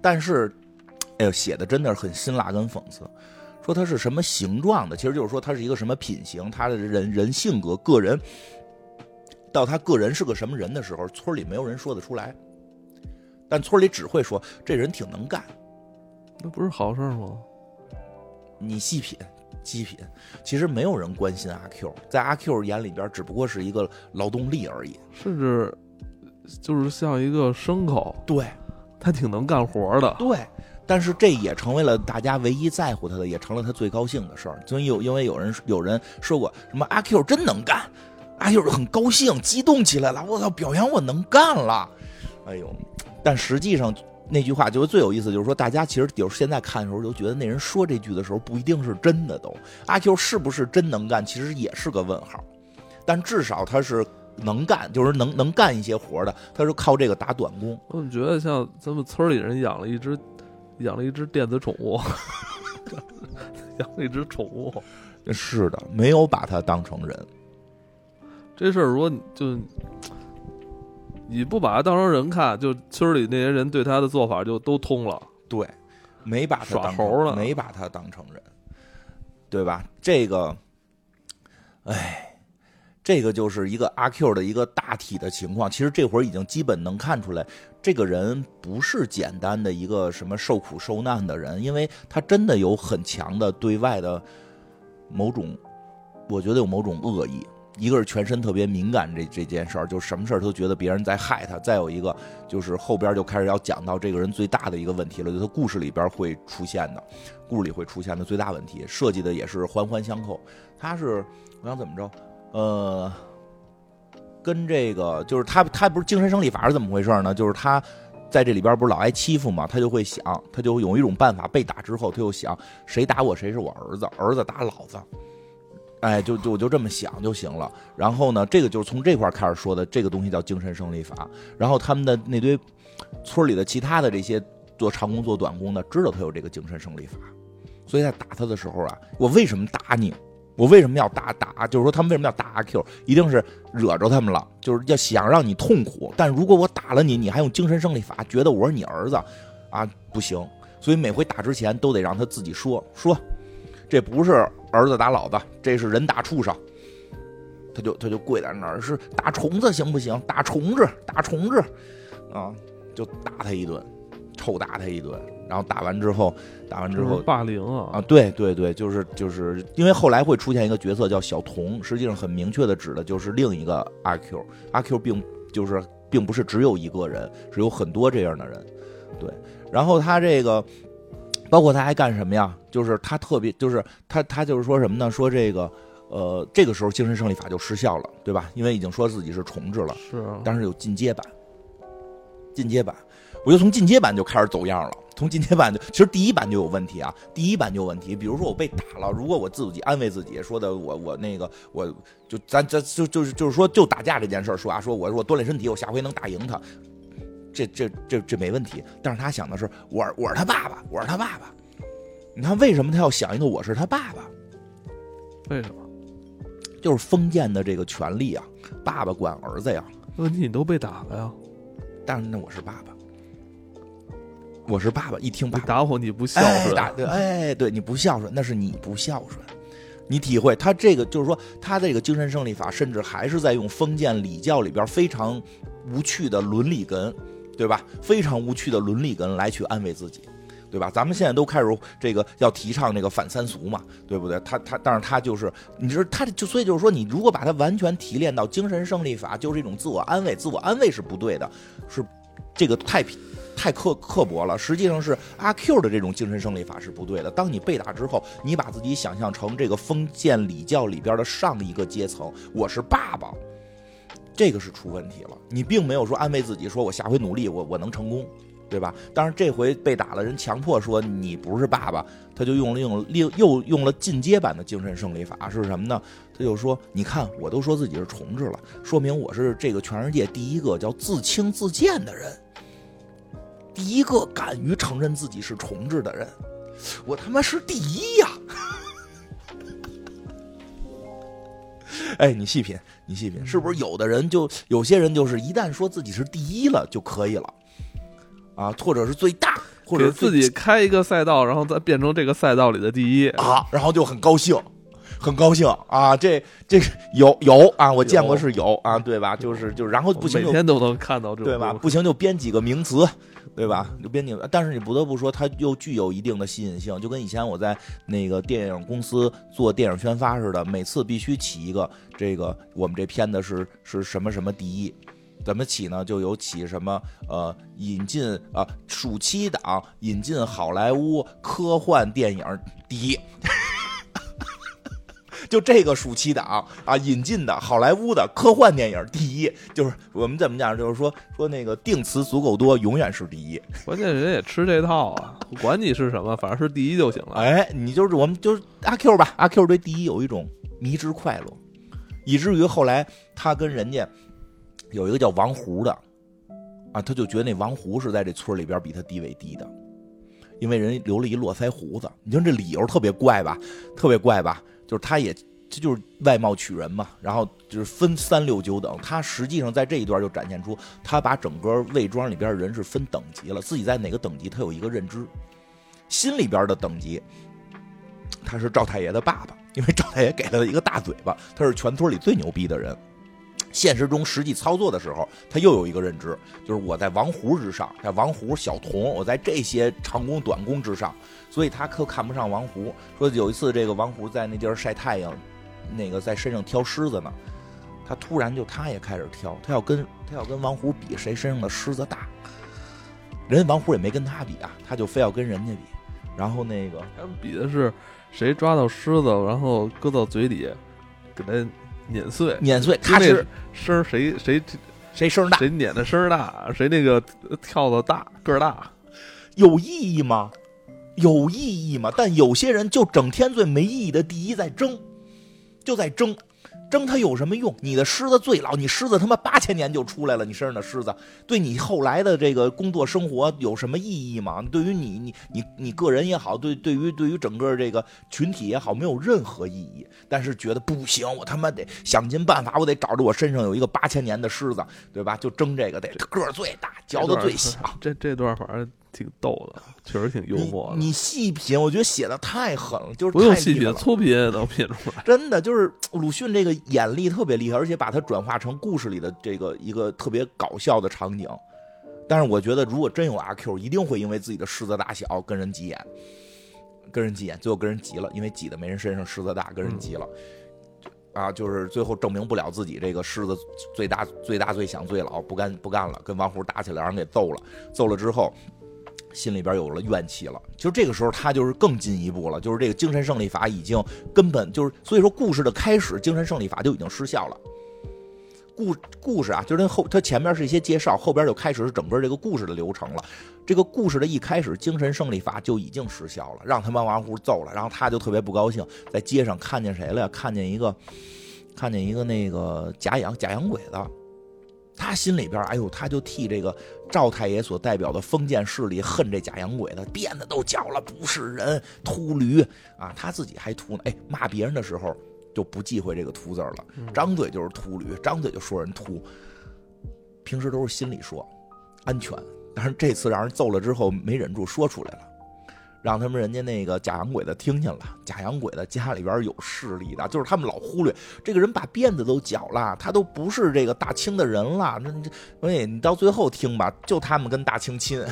但是，哎呦，写的真的是很辛辣跟讽刺。说他是什么形状的，其实就是说他是一个什么品行，他的人人性格、个人，到他个人是个什么人的时候，村里没有人说得出来，但村里只会说这人挺能干，那不是好事吗？你细品，细品，其实没有人关心阿 Q，在阿 Q 眼里边只不过是一个劳动力而已，甚至就是像一个牲口，对。他挺能干活的，对。但是这也成为了大家唯一在乎他的，也成了他最高兴的事儿。所以有因为有人有人说过什么阿 Q 真能干，阿 Q 很高兴激动起来了，我操，表扬我能干了，哎呦！但实际上那句话就是最有意思，就是说大家其实有现在看的时候就觉得那人说这句的时候不一定是真的，都阿 Q 是不是真能干，其实也是个问号。但至少他是能干，就是能能干一些活的，他是靠这个打短工。我怎么觉得像咱们村里人养了一只。养了一只电子宠物，养了一只宠物，是的，没有把它当成人。这事儿如果你就你不把它当成人看，就村里那些人对他的做法就都通了。对，没把他耍猴了，没把他当成人，对吧？这个，哎。这个就是一个阿 Q 的一个大体的情况，其实这会儿已经基本能看出来，这个人不是简单的一个什么受苦受难的人，因为他真的有很强的对外的某种，我觉得有某种恶意。一个是全身特别敏感，这这件事儿，就什么事儿都觉得别人在害他；再有一个就是后边就开始要讲到这个人最大的一个问题了，就他故事里边会出现的，故事里会出现的最大问题，设计的也是环环相扣。他是我想怎么着？呃，跟这个就是他，他不是精神胜利法是怎么回事呢？就是他在这里边不是老挨欺负嘛，他就会想，他就有一种办法，被打之后他就想，谁打我谁是我儿子，儿子打老子，哎，就就就这么想就行了。然后呢，这个就是从这块开始说的，这个东西叫精神胜利法。然后他们的那堆村里的其他的这些做长工做短工的，知道他有这个精神胜利法，所以在打他的时候啊，我为什么打你？我为什么要打打？就是说他们为什么要打阿 Q？一定是惹着他们了，就是要想让你痛苦。但如果我打了你，你还用精神胜利法觉得我是你儿子，啊，不行。所以每回打之前都得让他自己说说，这不是儿子打老子，这是人打畜生。他就他就跪在那儿，是打虫子行不行？打虫子，打虫子，啊，就打他一顿，臭打他一顿。然后打完之后，打完之后霸凌啊啊！对对对，就是就是因为后来会出现一个角色叫小童，实际上很明确的指的就是另一个阿 Q。阿 Q 并就是并不是只有一个人，是有很多这样的人。对，然后他这个包括他还干什么呀？就是他特别就是他他就是说什么呢？说这个呃，这个时候精神胜利法就失效了，对吧？因为已经说自己是重置了，是，但是有进阶版，进阶版。我就从进阶版就开始走样了。从今天版就，其实第一版就有问题啊，第一版就有问题。比如说我被打了，如果我自己安慰自己说的，我我那个我就咱咱就就是就是说就打架这件事儿说啊，说我我锻炼身体，我下回能打赢他，这这这这没问题。但是他想的是，我我是他爸爸，我是他爸爸。你看为什么他要想一个我是他爸爸？为什么？就是封建的这个权利啊，爸爸管儿子呀。问题你都被打了呀，但是那我是爸爸。我是爸爸，一听爸爸打我你不孝顺，打对，哎，对，你不孝顺，那是你不孝顺。你体会他这个，就是说他这个精神胜利法，甚至还是在用封建礼教里边非常无趣的伦理根，对吧？非常无趣的伦理根来去安慰自己，对吧？咱们现在都开始这个要提倡这个反三俗嘛，对不对？他他，但是他就是，你知道，他就所以就是说，你如果把它完全提炼到精神胜利法，就是一种自我安慰，自我安慰是不对的，是这个太平。太刻刻薄了，实际上是阿 Q 的这种精神胜利法是不对的。当你被打之后，你把自己想象成这个封建礼教里边的上一个阶层，我是爸爸，这个是出问题了。你并没有说安慰自己，说我下回努力，我我能成功，对吧？但是这回被打了，人强迫说你不是爸爸，他就用了用另又用了进阶版的精神胜利法是什么呢？他就说，你看我都说自己是重置了，说明我是这个全世界第一个叫自轻自贱的人。第一个敢于承认自己是重置的人，我他妈是第一呀！哎，你细品，你细品，是不是有的人就有些人就是一旦说自己是第一了就可以了啊，或者是最大，或者自己开一个赛道，然后再变成这个赛道里的第一啊，然后就很高兴，很高兴啊！这这有有啊，我见过是有啊，对吧？就是就是，然后不行，每天都能看到这对吧？不行就编几个名词。对吧？就编几个，但是你不得不说，它又具有一定的吸引性，就跟以前我在那个电影公司做电影宣发似的，每次必须起一个这个我们这片子是是什么什么第一，怎么起呢？就有起什么呃引进啊暑期档引进好莱坞科幻电影第一。就这个暑期档啊，引进的好莱坞的科幻电影第一，就是我们怎么讲，就是说说那个定词足够多，永远是第一。关键人也吃这套啊，管你是什么，反正是第一就行了。哎，你就是我们就是阿 Q 吧，阿 Q 对第一有一种迷之快乐，以至于后来他跟人家有一个叫王胡的啊，他就觉得那王胡是在这村里边比他地位低的，因为人留了一络腮胡子。你说这理由特别怪吧？特别怪吧？就是他也，这就是外貌取人嘛，然后就是分三六九等。他实际上在这一段就展现出，他把整个魏庄里边人是分等级了，自己在哪个等级他有一个认知。心里边的等级，他是赵太爷的爸爸，因为赵太爷给他一个大嘴巴，他是全村里最牛逼的人。现实中实际操作的时候，他又有一个认知，就是我在王胡之上，在王胡、小童，我在这些长工短工之上，所以他可看不上王胡。说有一次，这个王胡在那地儿晒太阳，那个在身上挑虱子呢，他突然就他也开始挑，他要跟他要跟王胡比谁身上的虱子大，人王胡也没跟他比啊，他就非要跟人家比，然后那个他们比的是谁抓到虱子，然后搁到嘴里给他。碾碎，碾碎，咔哧声谁谁谁声大，谁碾的声大，谁那个跳的大个儿大，有意义吗？有意义吗？但有些人就整天最没意义的第一在争，就在争。争它有什么用？你的狮子最老，你狮子他妈八千年就出来了，你身上的狮子对你后来的这个工作生活有什么意义吗？对于你你你你个人也好，对对于对于整个这个群体也好，没有任何意义。但是觉得不行，我他妈得想尽办法，我得找着我身上有一个八千年的狮子，对吧？就争这个，得个儿最大，嚼的最小。这这段反正。挺逗的，确实挺幽默的。你细品，我觉得写的太狠了，就是不用细品，粗品也能品出来。真的，就是鲁迅这个眼力特别厉害，而且把它转化成故事里的这个一个特别搞笑的场景。但是我觉得，如果真有阿 Q，一定会因为自己的狮子大小跟人急眼，跟人急眼，最后跟人急了，因为挤的没人身上狮子大，跟人急了。啊，就是最后证明不了自己这个狮子最大、最大、最响、最老，不干不干了，跟王虎打起来，让人给揍了。揍了之后。心里边有了怨气了，就这个时候他就是更进一步了，就是这个精神胜利法已经根本就是，所以说故事的开始，精神胜利法就已经失效了。故故事啊，就是那后它前面是一些介绍，后边就开始是整个这个故事的流程了。这个故事的一开始，精神胜利法就已经失效了，让他们王虎揍了，然后他就特别不高兴，在街上看见谁了呀？看见一个，看见一个那个假洋假洋鬼子，他心里边，哎呦，他就替这个赵太爷所代表的封建势力恨这假洋鬼子，辫子都绞了，不是人，秃驴啊！他自己还秃呢，哎，骂别人的时候就不忌讳这个秃字了，张嘴就是秃驴，张嘴就说人秃，平时都是心里说，安全。但是这次让人揍了之后，没忍住说出来了，让他们人家那个假洋鬼子听见了。假洋鬼子家里边有势力的，就是他们老忽略这个人把辫子都绞了，他都不是这个大清的人了。那这，所以你到最后听吧，就他们跟大清亲，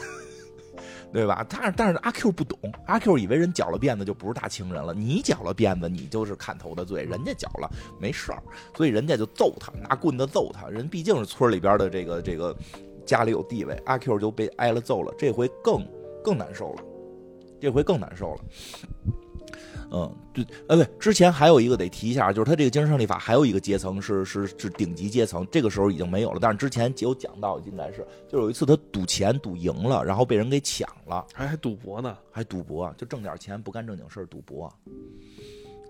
对吧？但是但是阿 Q 不懂，阿 Q 以为人绞了辫子就不是大清人了。你绞了辫子，你就是砍头的罪，人家绞了没事儿，所以人家就揍他，拿棍子揍他。人毕竟是村里边的这个这个。家里有地位，阿 Q 就被挨了揍了，这回更更难受了，这回更难受了。嗯，对，呃，对，之前还有一个得提一下，就是他这个精神胜利法还有一个阶层是是是顶级阶层，这个时候已经没有了，但是之前有讲到，应该是就有一次他赌钱赌赢了，然后被人给抢了，还还赌博呢，还赌博，就挣点钱不干正经事赌博。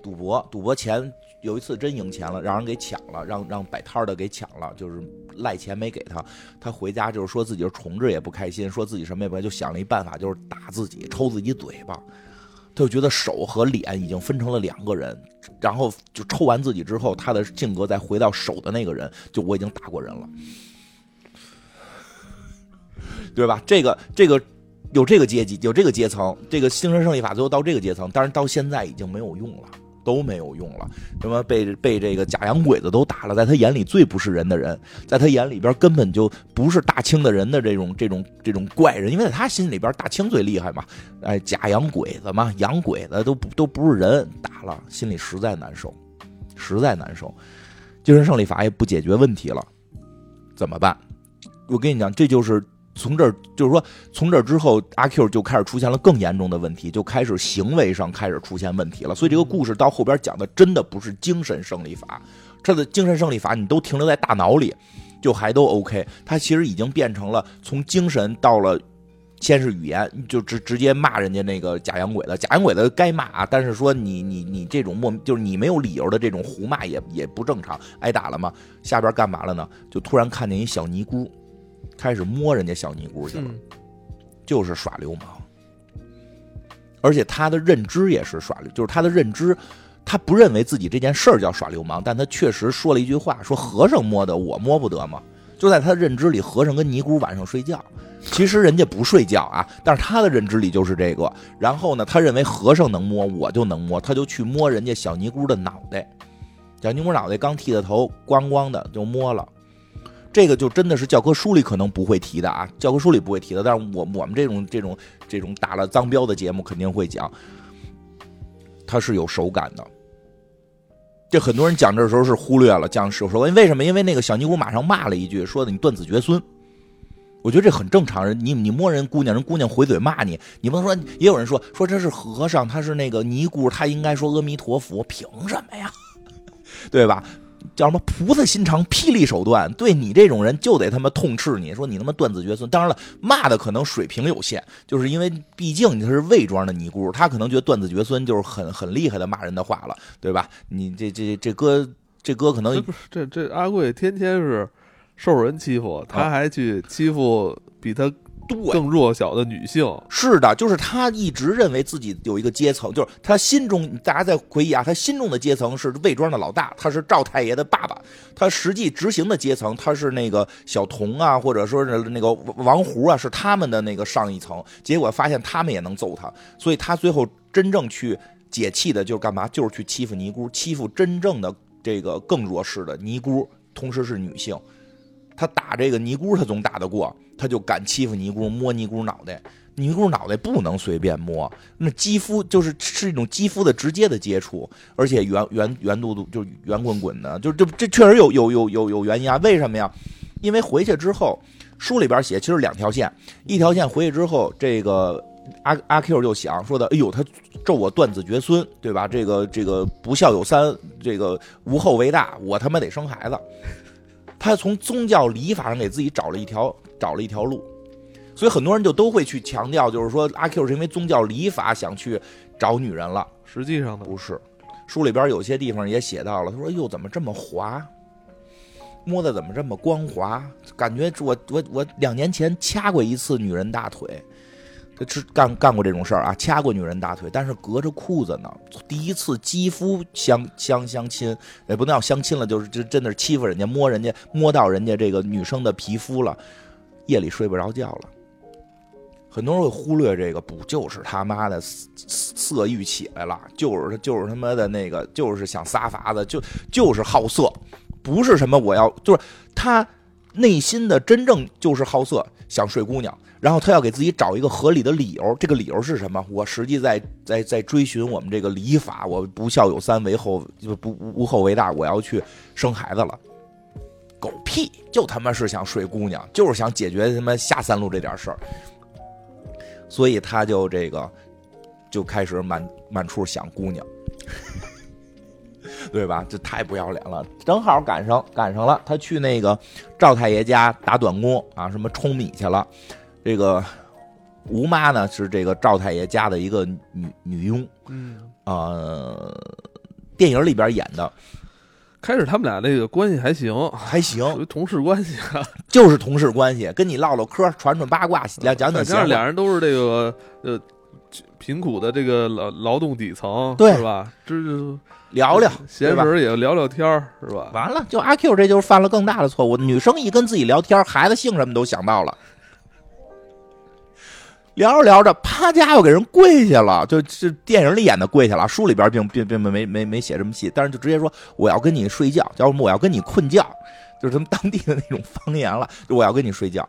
赌博，赌博钱有一次真赢钱了，让人给抢了，让让摆摊的给抢了，就是赖钱没给他。他回家就是说自己是重置也不开心，说自己什么也不，就想了一办法，就是打自己，抽自己嘴巴。他就觉得手和脸已经分成了两个人，然后就抽完自己之后，他的性格再回到手的那个人，就我已经打过人了，对吧？这个这个有这个阶级，有这个阶层，这个精神胜利法最后到这个阶层，但是到现在已经没有用了。都没有用了，什么被被这个假洋鬼子都打了，在他眼里最不是人的人，在他眼里边根本就不是大清的人的这种这种这种怪人，因为在他心里边大清最厉害嘛，哎，假洋鬼子嘛，洋鬼子都不都不是人，打了心里实在难受，实在难受，精神胜利法也不解决问题了，怎么办？我跟你讲，这就是。从这儿就是说，从这儿之后，阿 Q 就开始出现了更严重的问题，就开始行为上开始出现问题了。所以这个故事到后边讲的真的不是精神胜利法，他的精神胜利法你都停留在大脑里，就还都 OK。他其实已经变成了从精神到了，先是语言，就直直接骂人家那个假洋鬼子，假洋鬼子该骂，但是说你你你这种莫就是你没有理由的这种胡骂也也不正常，挨打了吗？下边干嘛了呢？就突然看见一小尼姑。开始摸人家小尼姑去了，就是耍流氓，而且他的认知也是耍流，就是他的认知，他不认为自己这件事儿叫耍流氓，但他确实说了一句话，说和尚摸的我摸不得吗？就在他的认知里，和尚跟尼姑晚上睡觉，其实人家不睡觉啊，但是他的认知里就是这个。然后呢，他认为和尚能摸，我就能摸，他就去摸人家小尼姑的脑袋，小尼姑脑袋刚剃的头，光光的就摸了。这个就真的是教科书里可能不会提的啊，教科书里不会提的，但是我我们这种这种这种打了脏标的节目肯定会讲，它是有手感的。这很多人讲这时候是忽略了讲手手，为什么？因为那个小尼姑马上骂了一句，说的你断子绝孙。我觉得这很正常，人你你摸人姑娘，人姑娘回嘴骂你，你不能说。也有人说说这是和尚，他是那个尼姑，他应该说阿弥陀佛，凭什么呀？对吧？叫什么菩萨心肠、霹雳手段？对你这种人就得他妈痛斥你，说你他妈断子绝孙。当然了，骂的可能水平有限，就是因为毕竟你是魏庄的尼姑，他可能觉得断子绝孙就是很很厉害的骂人的话了，对吧？你这这这哥这哥可能不是这这阿贵天天是受人欺负，他还去欺负比他。更弱小的女性是的，就是他一直认为自己有一个阶层，就是他心中，大家在回忆啊，他心中的阶层是魏庄的老大，他是赵太爷的爸爸，他实际执行的阶层他是那个小童啊，或者说是那个王胡啊，是他们的那个上一层，结果发现他们也能揍他，所以他最后真正去解气的就是干嘛？就是去欺负尼姑，欺负真正的这个更弱势的尼姑，同时是女性。他打这个尼姑，他总打得过，他就敢欺负尼姑，摸尼姑脑袋。尼姑脑袋不能随便摸，那肌肤就是是一种肌肤的直接的接触，而且圆圆圆嘟嘟，就是圆滚滚的，就这这确实有有有有有原因啊？为什么呀？因为回去之后，书里边写其实两条线，一条线回去之后，这个阿阿 Q 就想说的，哎呦，他咒我断子绝孙，对吧？这个这个不孝有三，这个无后为大，我他妈得生孩子。他从宗教礼法上给自己找了一条找了一条路，所以很多人就都会去强调，就是说阿 Q 是因为宗教礼法想去找女人了。实际上呢，不是，书里边有些地方也写到了，他说：“哟，怎么这么滑？摸的怎么这么光滑？感觉我我我两年前掐过一次女人大腿。”他是干干过这种事儿啊，掐过女人大腿，但是隔着裤子呢。第一次肌肤相相相亲，也不能叫相亲了，就是就真的是欺负人家，摸人家，摸到人家这个女生的皮肤了，夜里睡不着觉了。很多人会忽略这个，不就是他妈的色欲起来了，就是他就是他妈的那个，就是想撒法子，就就是好色，不是什么我要，就是他内心的真正就是好色，想睡姑娘。然后他要给自己找一个合理的理由，这个理由是什么？我实际在在在追寻我们这个礼法，我不孝有三，为后不无后为大，我要去生孩子了。狗屁，就他妈是想睡姑娘，就是想解决他妈下三路这点事儿。所以他就这个就开始满满处想姑娘，对吧？这太不要脸了！正好赶上赶上了，他去那个赵太爷家打短工啊，什么冲米去了。这个吴妈呢是这个赵太爷家的一个女女佣，嗯啊，电影里边演的。开始他们俩那个关系还行，还行，属于同事关系啊，就是同事关系，跟你唠唠嗑，传传八卦，讲讲讲。俩人都是这个呃贫苦的这个劳劳动底层，对是吧？这就聊聊，闲时也聊聊天是吧？完了，就阿 Q 这就是犯了更大的错误。女生一跟自己聊天，孩子姓什么都想到了。聊着聊着，啪家伙给人跪下了，就是电影里演的跪下了，书里边并并并没没没写这么细，但是就直接说我要跟你睡觉，叫什么我要跟你困觉，就是他们当地的那种方言了，就我要跟你睡觉。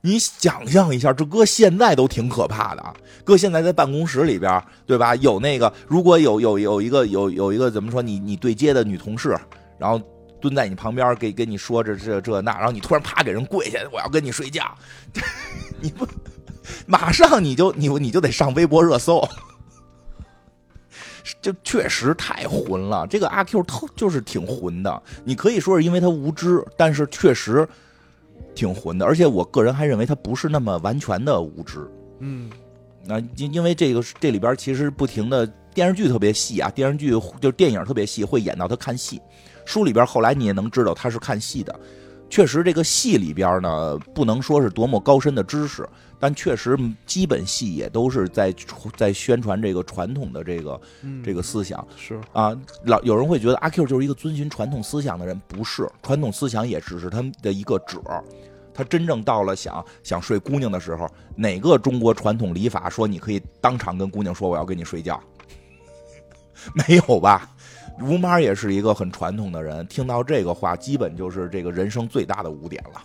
你想象一下，这搁现在都挺可怕的啊，搁现在在办公室里边，对吧？有那个如果有有有一个有有一个怎么说你你对接的女同事，然后蹲在你旁边给给你说这这这那，然后你突然啪给人跪下，我要跟你睡觉，你不。马上你就你你就得上微博热搜，就确实太混了。这个阿 Q 特就是挺混的，你可以说是因为他无知，但是确实挺混的。而且我个人还认为他不是那么完全的无知。嗯，那因因为这个这里边其实不停的电视剧特别细啊，电视剧就电影特别细，会演到他看戏。书里边后来你也能知道他是看戏的。确实，这个戏里边呢，不能说是多么高深的知识，但确实基本戏也都是在在宣传这个传统的这个这个思想。是啊，老有人会觉得阿 Q 就是一个遵循传统思想的人，不是，传统思想也只是他的一个褶他真正到了想想睡姑娘的时候，哪个中国传统礼法说你可以当场跟姑娘说我要跟你睡觉？没有吧？吴妈也是一个很传统的人，听到这个话，基本就是这个人生最大的污点了。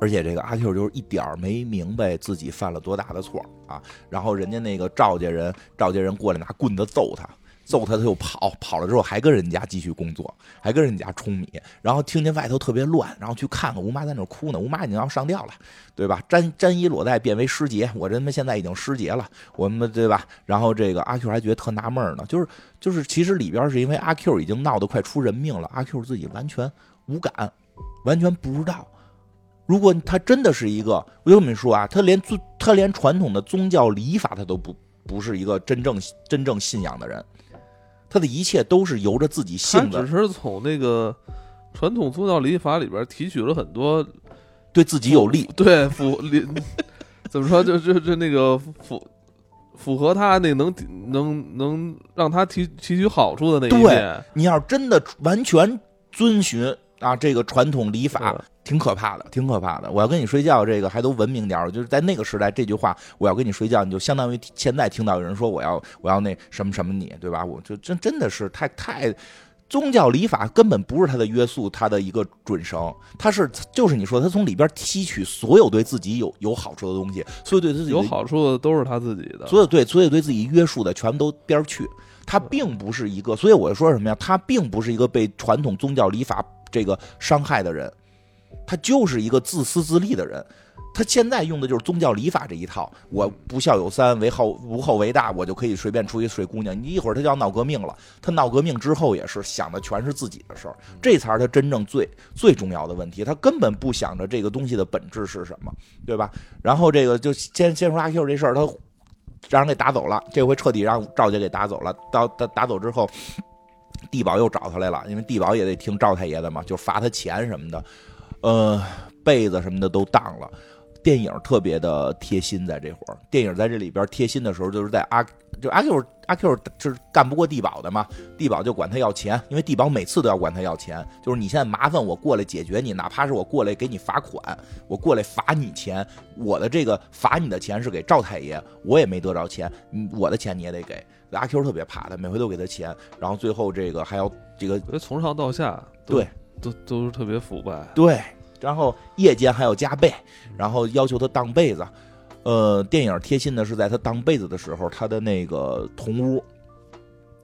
而且这个阿 Q 就是一点没明白自己犯了多大的错啊！然后人家那个赵家人，赵家人过来拿棍子揍他。揍他，他就跑，跑了之后还跟人家继续工作，还跟人家冲米，然后听见外头特别乱，然后去看看吴妈在那哭呢。吴妈已经要上吊了，对吧？沾沾衣裸带变为尸节，我这他妈现在已经尸节了，我们对吧？然后这个阿 Q 还觉得特纳闷呢，就是就是，其实里边是因为阿 Q 已经闹得快出人命了，阿 Q 自己完全无感，完全不知道。如果他真的是一个，我跟你们说啊，他连宗他连传统的宗教礼法他都不不是一个真正真正信仰的人。他的一切都是由着自己性子，只是从那个传统宗教礼法里边提取了很多对自己有利、对符怎么说就就就那个符符合他那能能能让他提提取好处的那一面。你要真的完全遵循啊这个传统礼法。挺可怕的，挺可怕的。我要跟你睡觉，这个还都文明点儿。就是在那个时代，这句话“我要跟你睡觉”，你就相当于现在听到有人说“我要我要那什么什么你”，对吧？我就真真的是太太宗教礼法根本不是他的约束，他的一个准绳。他是就是你说他从里边提取所有对自己有有好处的东西，所有对自己有好处的都是他自己的。所有对所有对自己约束的全都边去。他并不是一个，所以我说什么呀？他并不是一个被传统宗教礼法这个伤害的人。他就是一个自私自利的人。他现在用的就是宗教礼法这一套，我不孝有三，为后无后为大，我就可以随便出去睡姑娘。你一会儿他就要闹革命了，他闹革命之后也是想的全是自己的事儿，这才是他真正最最重要的问题。他根本不想着这个东西的本质是什么，对吧？然后这个就先先说阿 Q 这事儿，他让人给打走了，这回彻底让赵家给打走了。到打打走之后，地保又找他来了，因为地保也得听赵太爷的嘛，就罚他钱什么的，呃，被子什么的都当了。电影特别的贴心，在这会儿，电影在这里边贴心的时候，就是在阿就阿 Q 阿 Q 就是干不过地保的嘛，地保就管他要钱，因为地保每次都要管他要钱，就是你现在麻烦我过来解决你，哪怕是我过来给你罚款，我过来罚你钱，我的这个罚你的钱是给赵太爷，我也没得着钱，我的钱你也得给。阿 Q 特别怕他，每回都给他钱，然后最后这个还要这个从上到下对都都是特别腐败，对。然后夜间还要加被，然后要求他当被子。呃，电影贴心的是，在他当被子的时候，他的那个同屋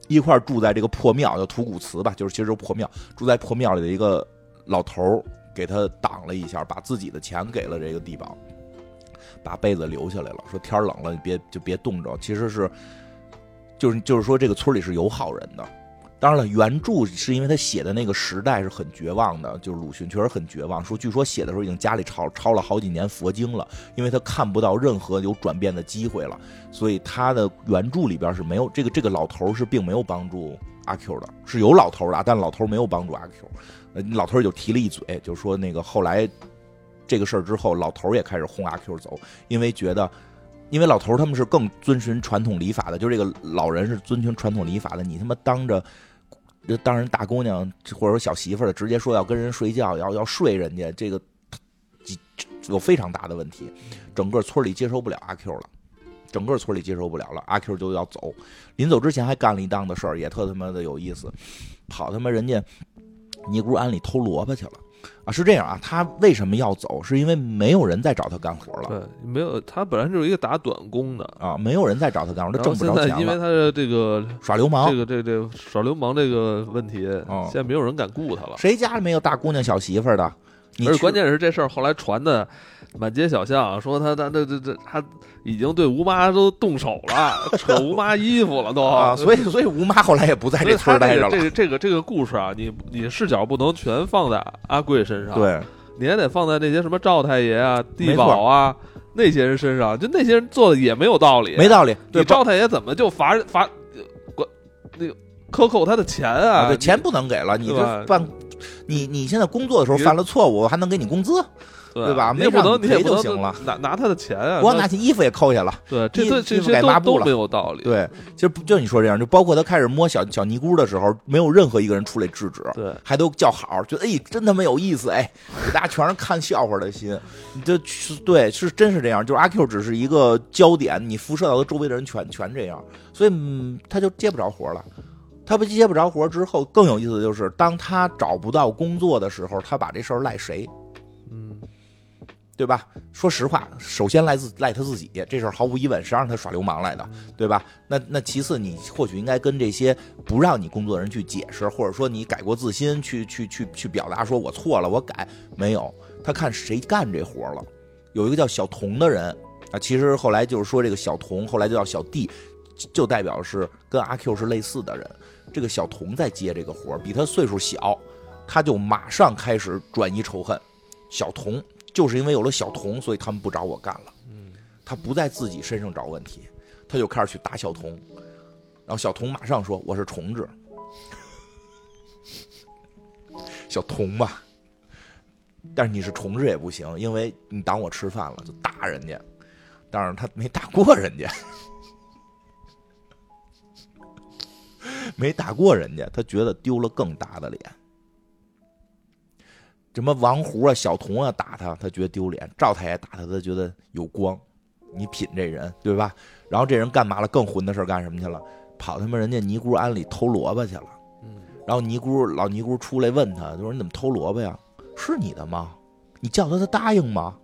一块住在这个破庙，叫土谷祠吧，就是其实破庙，住在破庙里的一个老头给他挡了一下，把自己的钱给了这个地保，把被子留下来了，说天冷了，你别就别冻着。其实是，就是就是说，这个村里是有好人的。当然了，原著是因为他写的那个时代是很绝望的，就是鲁迅确实很绝望。说据说写的时候已经家里抄抄了好几年佛经了，因为他看不到任何有转变的机会了，所以他的原著里边是没有这个这个老头是并没有帮助阿 Q 的，是有老头的，但老头没有帮助阿 Q。呃，老头就提了一嘴，就说那个后来这个事儿之后，老头也开始轰阿 Q 走，因为觉得，因为老头他们是更遵循传统礼法的，就是这个老人是遵循传统礼法的，你他妈当着。就当人大姑娘或者说小媳妇的，直接说要跟人睡觉，要要睡人家，这个有非常大的问题。整个村里接受不了阿 Q 了，整个村里接受不了了，阿 Q 就要走。临走之前还干了一档子事儿，也特他妈的有意思，跑他妈人家尼姑庵里偷萝卜去了。啊，是这样啊，他为什么要走？是因为没有人再找他干活了。对，没有，他本来就是一个打短工的啊，没有人再找他干活，他挣不着钱了。因为他的这个耍流氓，这个这个这个耍流氓这个问题，现在没有人敢雇他了。谁家里没有大姑娘小媳妇的？而且关键是这事儿后来传的。满街小巷说他他他这这他已经对吴妈都动手了，扯吴妈衣服了都啊，所以所以吴妈后来也不在这村待着了。这个这个这个故事啊，你你视角不能全放在阿贵身上，对，你还得放在那些什么赵太爷啊、地保啊那些人身上，就那些人做的也没有道理，没道理。你赵太爷怎么就罚罚管那个克扣他的钱啊？对，钱不能给了，你这犯你你现在工作的时候犯了错误，还能给你工资？对吧？没不能赔就行了，拿拿他的钱啊！光拿起衣服也扣下了。对，这这这些都都没有道理。对，其实就你说这样，就包括他开始摸小小尼姑的时候，没有任何一个人出来制止，对，还都叫好，觉得哎，真他妈有意思，哎，大家全是看笑话的心。你这对是真是这样，就是阿 Q 只是一个焦点，你辐射到他周围的人全全这样，所以他就接不着活了。他不接不着活之后，更有意思的就是，当他找不到工作的时候，他把这事儿赖谁？嗯。对吧？说实话，首先赖自赖他自己，这事儿毫无疑问是让他耍流氓来的，对吧？那那其次，你或许应该跟这些不让你工作的人去解释，或者说你改过自新，去去去去表达，说我错了，我改。没有，他看谁干这活了。有一个叫小童的人啊，其实后来就是说这个小童，后来就叫小弟，就代表是跟阿 Q 是类似的人。这个小童在接这个活比他岁数小，他就马上开始转移仇恨。小童。就是因为有了小童，所以他们不找我干了。嗯，他不在自己身上找问题，他就开始去打小童，然后小童马上说我是虫子。小童吧，但是你是虫子也不行，因为你挡我吃饭了，就打人家。但是他没打过人家，没打过人家，他觉得丢了更大的脸。什么王胡啊、小童啊打他，他觉得丢脸；赵太爷打他，他觉得有光。你品这人对吧？然后这人干嘛了？更混的事干什么去了？跑他妈人家尼姑庵里偷萝卜去了。嗯。然后尼姑老尼姑出来问他，就说：“你怎么偷萝卜呀？是你的吗？你叫他，他答应吗？”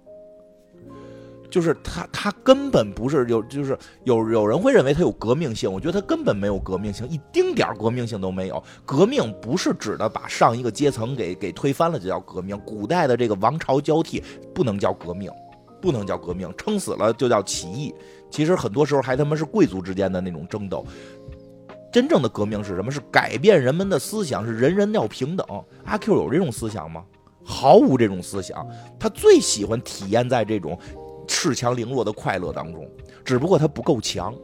就是他他根本不是有，就是有有人会认为他有革命性，我觉得他根本没有革命性，一丁点革命性都没有。革命不是指的把上一个阶层给给推翻了就叫革命，古代的这个王朝交替不能叫革命，不能叫革命，撑死了就叫起义。其实很多时候还他妈是贵族之间的那种争斗。真正的革命是什么？是改变人们的思想，是人人要平等。阿 Q 有这种思想吗？毫无这种思想，他最喜欢体验在这种恃强凌弱的快乐当中，只不过他不够强，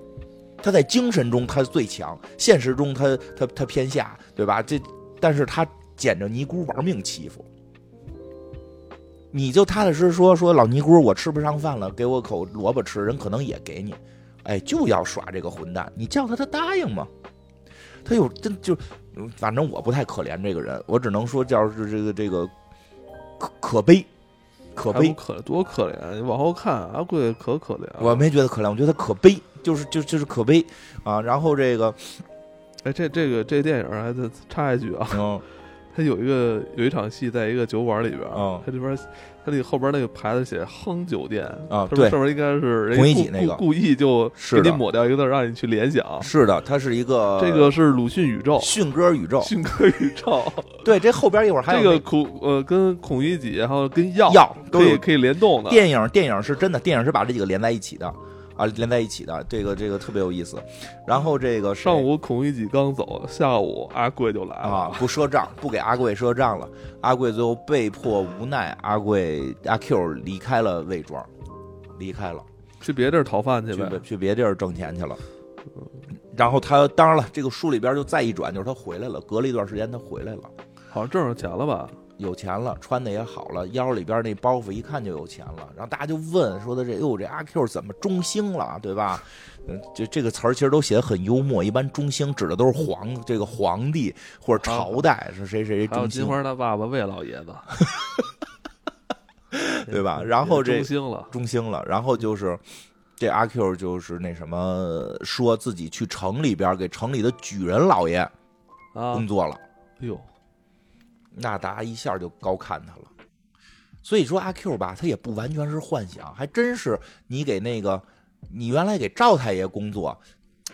他在精神中他最强，现实中他他他偏下，对吧？这但是他捡着尼姑玩命欺负，你就踏踏实实说说老尼姑，我吃不上饭了，给我口萝卜吃，人可能也给你，哎，就要耍这个混蛋，你叫他他答应吗？他有真就，反正我不太可怜这个人，我只能说叫是这个这个。可可悲，可悲，可多可怜！你往后看，阿贵可可怜。我没觉得可怜，我觉得他可悲，就是就就是可悲啊。然后这个，哎，这这个这电影还得插一句啊，他有一个有一场戏在一个酒馆里边，他这边。他那后边那个牌子写“亨酒店”啊，对，上面应该是孔乙己那个故意就给你抹掉一个字，让你去联想。是的，它是一个这个是鲁迅宇宙，迅歌宇宙，迅歌宇宙。对，这后边一会儿还有这个孔呃，跟孔乙己然后跟药药可以可以联动的。电影电影是真的，电影是把这几个连在一起的。啊，连在一起的这个这个特别有意思。然后这个上午孔乙己刚走，下午阿贵就来了啊，不赊账，不给阿贵赊账了。阿贵最后被迫无奈，阿贵阿 Q 离开了魏庄，离开了，去别地儿讨饭去呗，去别地儿挣钱去了。然后他当然了，这个书里边就再一转，就是他回来了，隔了一段时间他回来了，好像挣着钱了吧。有钱了，穿的也好了，腰里边那包袱一看就有钱了。然后大家就问说的这，哟，这阿 Q 怎么中兴了，对吧？嗯，就这个词儿其实都写的很幽默。一般中兴指的都是皇这个皇帝或者朝代是谁谁中兴。金花他爸爸魏老爷子，对吧？然后这中兴了，中兴了。然后就是这阿 Q 就是那什么，说自己去城里边给城里的举人老爷工作了。哎呦。那大家一下就高看他了，所以说阿 Q 吧，他也不完全是幻想，还真是你给那个你原来给赵太爷工作，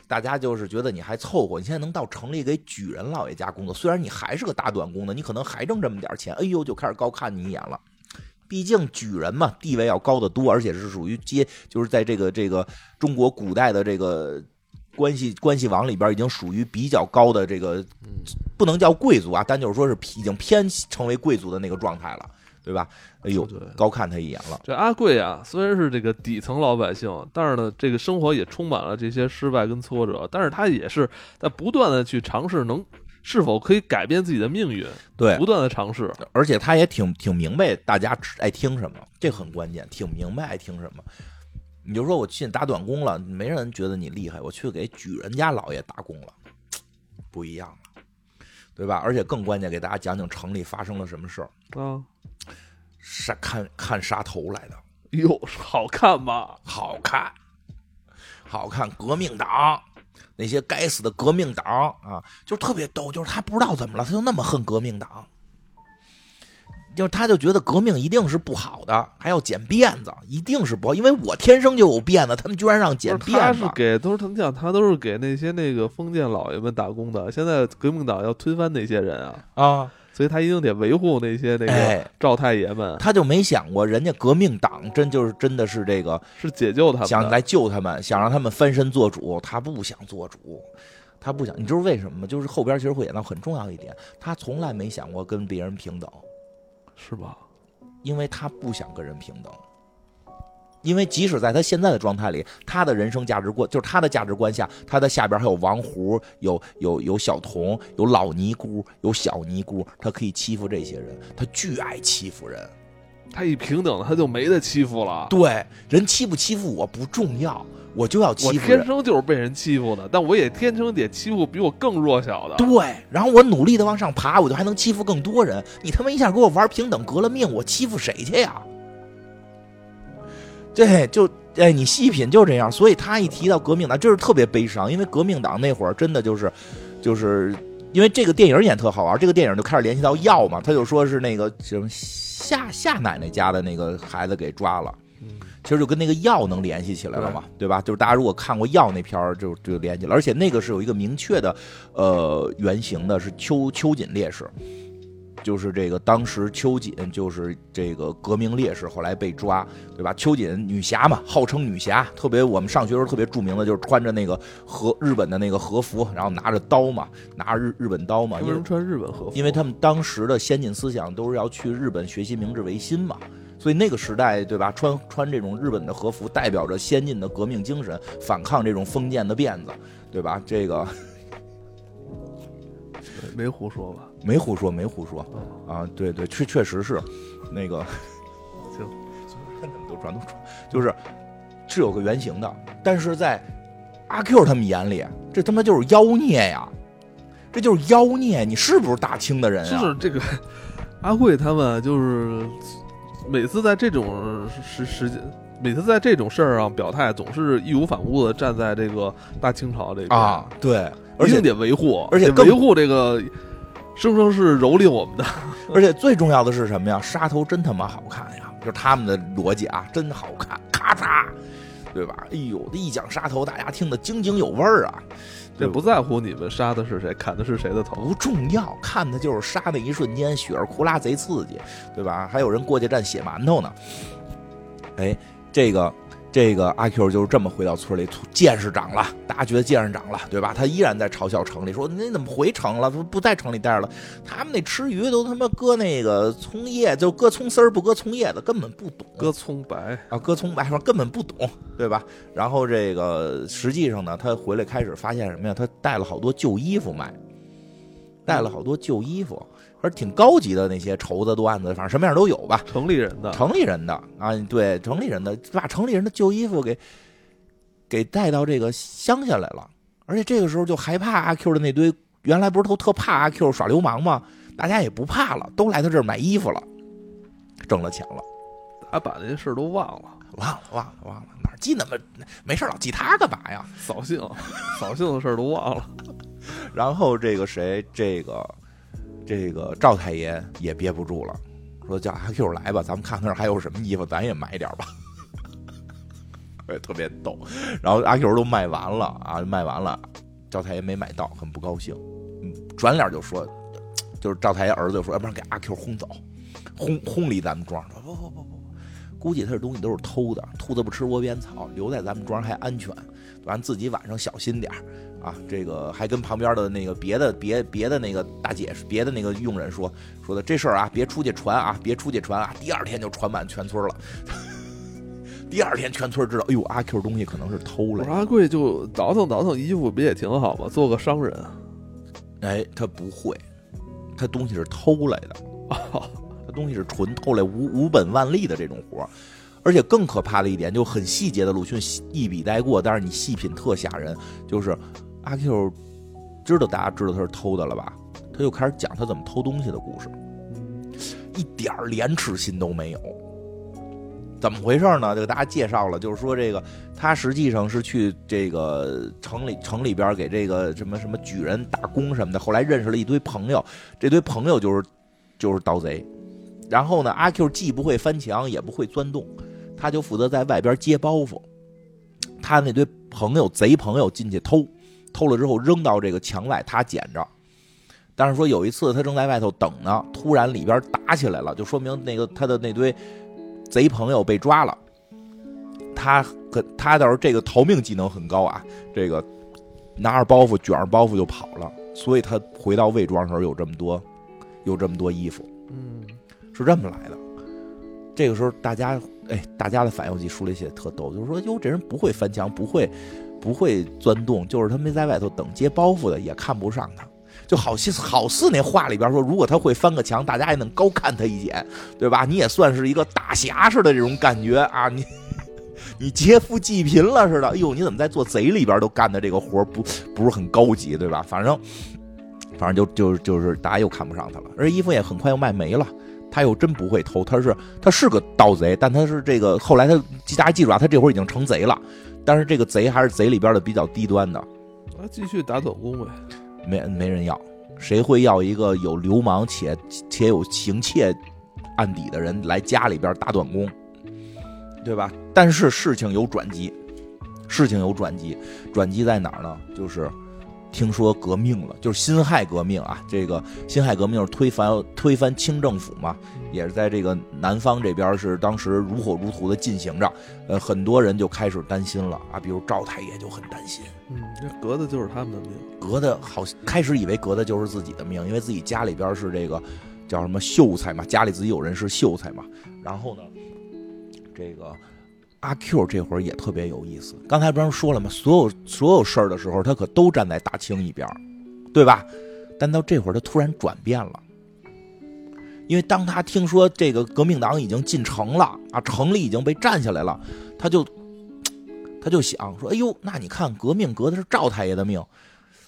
大家就是觉得你还凑合，你现在能到城里给举人老爷家工作，虽然你还是个打短工的，你可能还挣这么点钱，哎呦，就开始高看你一眼了。毕竟举人嘛，地位要高得多，而且是属于阶，就是在这个这个中国古代的这个。关系关系网里边已经属于比较高的这个，不能叫贵族啊，但就是说是已经偏成为贵族的那个状态了，对吧？哎呦，高看他一眼了。这阿贵啊，虽然是这个底层老百姓，但是呢，这个生活也充满了这些失败跟挫折，但是他也是在不断的去尝试，能是否可以改变自己的命运？对，不断的尝试，而且他也挺挺明白大家爱听什么，这很关键，挺明白爱听什么。你就说我去打短工了，没人觉得你厉害。我去给举人家老爷打工了，不一样了，对吧？而且更关键，给大家讲讲城里发生了什么事儿啊？杀看看杀头来的，哟，好看吗？好看，好看！革命党那些该死的革命党啊，就特别逗，就是他不知道怎么了，他就那么恨革命党。就他就觉得革命一定是不好的，还要剪辫子，一定是不好，因为我天生就有辫子，他们居然让剪辫子。他是给都是他们讲，他都是给那些那个封建老爷们打工的。现在革命党要推翻那些人啊啊，所以他一定得维护那些那个赵太爷们。他就没想过，人家革命党真就是真的是这个是解救他们，想来救他们，想让他们翻身做主。他不想做主，他不想。你知道为什么吗？就是后边其实会演到很重要一点，他从来没想过跟别人平等。是吧？因为他不想跟人平等，因为即使在他现在的状态里，他的人生价值观就是他的价值观下，他的下边还有王胡，有有有小童，有老尼姑，有小尼姑，他可以欺负这些人，他巨爱欺负人。他一平等，他就没得欺负了。对，人欺不欺负我不重要。我就要欺负，我天生就是被人欺负的，但我也天生得欺负比我更弱小的。对，然后我努力的往上爬，我就还能欺负更多人。你他妈一下给我玩平等，革了命，我欺负谁去呀？这就哎，你细品就这样。所以他一提到革命党，就是特别悲伤，因为革命党那会儿真的就是，就是因为这个电影演特好玩，这个电影就开始联系到药嘛，他就说是那个什么夏夏奶奶家的那个孩子给抓了。嗯，其实就跟那个药能联系起来了嘛，对吧？就是大家如果看过药那片儿，就就联系了，而且那个是有一个明确的，呃，原型的是秋秋瑾烈士，就是这个当时秋瑾就是这个革命烈士，后来被抓，对吧？秋瑾女侠嘛，号称女侠，特别我们上学时候特别著名的就是穿着那个和日本的那个和服，然后拿着刀嘛，拿着日日本刀嘛，为什么穿日本和服？因为他们当时的先进思想都是要去日本学习明治维新嘛，所以那个时代，对吧？穿穿这种日本的和服，代表着先进的革命精神，反抗这种封建的辫子，对吧？这个没胡说吧？没胡说，没胡说啊！对对，确确实是，那个行，都穿都穿，就是是有个原型的，但是在阿 Q 他们眼里，这他妈就是妖孽呀！这就是妖孽！你是不是大清的人啊？就是这个 阿贵他们，就是每次在这种时时间，每次在这种事儿上表态，总是义无反顾的站在这个大清朝这边啊，对，而且得维护，而且维护这个生生是蹂躏我们的。而且最重要的是什么呀？杀头真他妈好看呀！就是他们的逻辑啊，真好看，咔嚓，对吧？哎呦，一讲杀头，大家听得津津有味儿啊！这不在乎你们杀的是谁，砍的是谁的头，不重要，看的就是杀那一瞬间，血儿哭啦贼刺激，对吧？还有人过去蘸血馒头呢。哎，这个这个阿 Q 就是这么回到村里，见识长了，大家觉得见识长了，对吧？他依然在嘲笑城里，说你怎么回城了？不不在城里待着了？他们那吃鱼都他妈搁那个葱叶，就搁葱丝儿不搁葱叶子，根本不懂。搁葱白啊，搁葱白说根本不懂，对吧？然后这个实际上呢，他回来开始发现什么呀？他带了好多旧衣服卖，带了好多旧衣服，而挺高级的那些绸子、缎子，反正什么样都有吧。城里人的，城里人的啊，对，城里人的把城里人的旧衣服给给带到这个乡下来了，而且这个时候就害怕阿 Q 的那堆，原来不是都特怕阿 Q 耍流氓吗？大家也不怕了，都来他这儿买衣服了，挣了钱了。他把那些事儿都忘了，忘了，忘了，忘了，哪记那么没事老记他干嘛呀？扫兴，扫兴的事儿都忘了。然后这个谁，这个这个赵太爷也憋不住了，说叫阿 Q 来吧，咱们看看还有什么衣服，咱也买点吧。也 特别逗。然后阿 Q 都卖完了啊，卖完了，赵太爷没买到，很不高兴。嗯，转脸就说，就是赵太爷儿子就说，要不然给阿 Q 轰走，轰轰离咱们庄。说不不不不。估计他这东西都是偷的，兔子不吃窝边草，留在咱们庄还安全，完自己晚上小心点啊！这个还跟旁边的那个别的别别的那个大姐、别的那个佣人说说的这事儿啊，别出去传啊，别出去传啊！第二天就传满全村了。第二天全村知道，哎呦，阿 Q 东西可能是偷来的。阿贵就倒腾倒腾衣服，不也挺好吗？做个商人。哎，他不会，他东西是偷来的。他东西是纯偷来无无本万利的这种活而且更可怕的一点，就很细节的鲁迅一笔带过，但是你细品特吓人。就是阿 Q 知道大家知道他是偷的了吧？他就开始讲他怎么偷东西的故事，一点廉耻心都没有。怎么回事呢？就给大家介绍了，就是说这个他实际上是去这个城里城里边给这个什么什么举人打工什么的，后来认识了一堆朋友，这堆朋友就是就是盗贼。然后呢，阿 Q 既不会翻墙，也不会钻洞，他就负责在外边接包袱。他那堆朋友贼朋友进去偷，偷了之后扔到这个墙外，他捡着。但是说有一次他正在外头等呢，突然里边打起来了，就说明那个他的那堆贼朋友被抓了。他可他倒是这个逃命技能很高啊，这个拿着包袱卷着包袱就跑了，所以他回到魏庄的时候有这么多有这么多衣服。嗯。是这么来的，这个时候大家哎，大家的反应我记书里写的特逗，就是说哟，这人不会翻墙，不会不会钻洞，就是他没在外头等接包袱的，也看不上他，就好似好似那话里边说，如果他会翻个墙，大家也能高看他一眼，对吧？你也算是一个大侠似的这种感觉啊，你 你劫富济贫了似的，哎呦，你怎么在做贼里边都干的这个活不不是很高级，对吧？反正反正就就就是大家又看不上他了，而衣服也很快又卖没了。他又真不会偷，他是他是个盗贼，但他是这个后来他大家记住啊，他这会儿已经成贼了，但是这个贼还是贼里边的比较低端的。那，继续打短工呗，没没人要，谁会要一个有流氓且且有行窃案底的人来家里边打短工？对吧？但是事情有转机，事情有转机，转机在哪儿呢？就是听说革命了，就是辛亥革命啊。这个辛亥革命是推翻推翻清政府嘛，也是在这个南方这边是当时如火如荼的进行着。呃，很多人就开始担心了啊，比如赵太爷就很担心，嗯，这革的就是他们的命，革的好开始以为革的就是自己的命，因为自己家里边是这个叫什么秀才嘛，家里自己有人是秀才嘛。然后呢，这个阿 Q 这会儿也特别有意思。刚才不是说了吗？所有所有事儿的时候，他可都站在大清一边儿，对吧？但到这会儿，他突然转变了，因为当他听说这个革命党已经进城了啊，城里已经被占下来了，他就他就想说：“哎呦，那你看革命革的是赵太爷的命，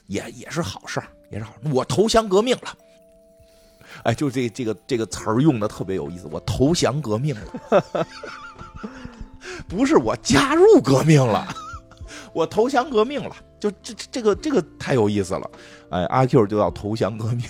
也也是好事儿，也是好，我投降革命了。”哎，就这这个这个词儿用的特别有意思。我投降革命了，不是我加入革命了，我投降革命了。就这这个这个太有意思了。哎，阿 Q 就要投降革命。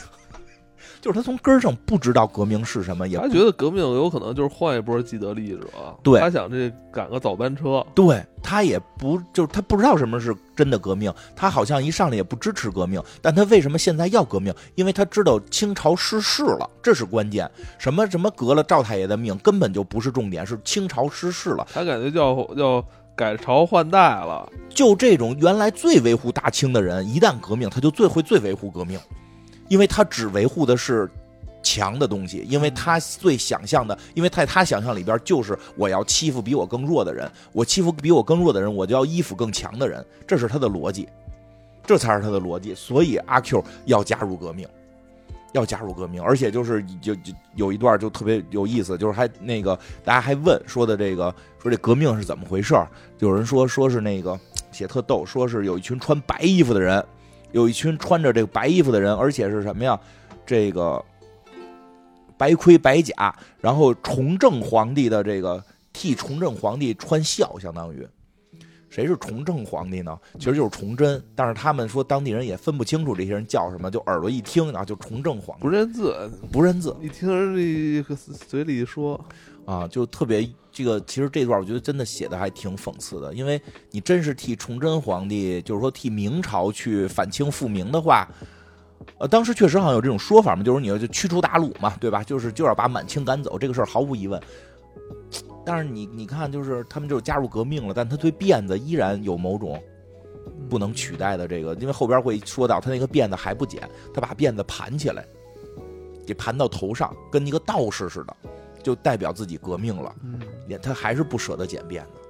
就是他从根儿上不知道革命是什么，也他觉得革命有可能就是换一波既得利益者，对他想这赶个早班车，对他也不就是他不知道什么是真的革命，他好像一上来也不支持革命，但他为什么现在要革命？因为他知道清朝失势了，这是关键。什么什么革了赵太爷的命根本就不是重点，是清朝失势了。他感觉叫叫改朝换代了。就这种原来最维护大清的人，一旦革命，他就最会最维护革命。因为他只维护的是强的东西，因为他最想象的，因为在他想象里边就是我要欺负比我更弱的人，我欺负比我更弱的人，我就要依附更强的人，这是他的逻辑，这才是他的逻辑。所以阿 Q 要加入革命，要加入革命，而且就是就就有一段就特别有意思，就是还那个大家还问说的这个说这革命是怎么回事有人说说是那个写特逗，说是有一群穿白衣服的人。有一群穿着这个白衣服的人，而且是什么呀？这个白盔白甲，然后崇正皇帝的这个替崇正皇帝穿孝，相当于。谁是崇正皇帝呢？其实就是崇祯，但是他们说当地人也分不清楚这些人叫什么，就耳朵一听啊，就崇正皇帝。不认字，不认字，一听这个嘴里一说。啊，就特别这个。其实这段我觉得真的写的还挺讽刺的，因为你真是替崇祯皇帝，就是说替明朝去反清复明的话。呃，当时确实好像有这种说法嘛，就是你要就驱除鞑虏嘛，对吧？就是就要把满清赶走，这个事儿毫无疑问。但是你你看，就是他们就加入革命了，但他对辫子依然有某种不能取代的这个，因为后边会说到他那个辫子还不剪，他把辫子盘起来，给盘到头上，跟一个道士似的，就代表自己革命了。也他还是不舍得剪辫子。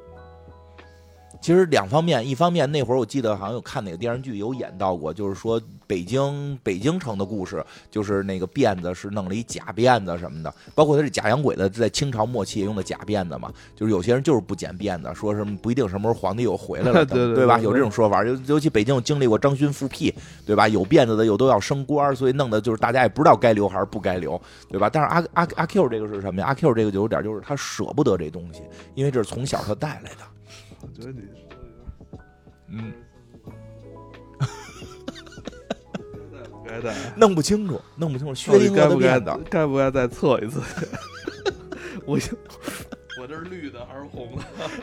其实两方面，一方面那会儿我记得好像有看哪个电视剧有演到过，就是说北京北京城的故事，就是那个辫子是弄了一假辫子什么的，包括他是假洋鬼子在清朝末期也用的假辫子嘛，就是有些人就是不剪辫子，说什么不一定什么时候皇帝又回来了，对吧？有这种说法，尤尤其北京有经历过张勋复辟，对吧？有辫子的又都要升官，所以弄得就是大家也不知道该留还是不该留，对吧？但是阿阿阿 Q 这个是什么呀？阿 Q 这个就有点就是他舍不得这东西，因为这是从小他带来的。我觉得你说的嗯，该带，弄不清楚，弄不清楚。薛到底定谔的该不该辫子，该不该再测一次？我我这是绿的还是红的？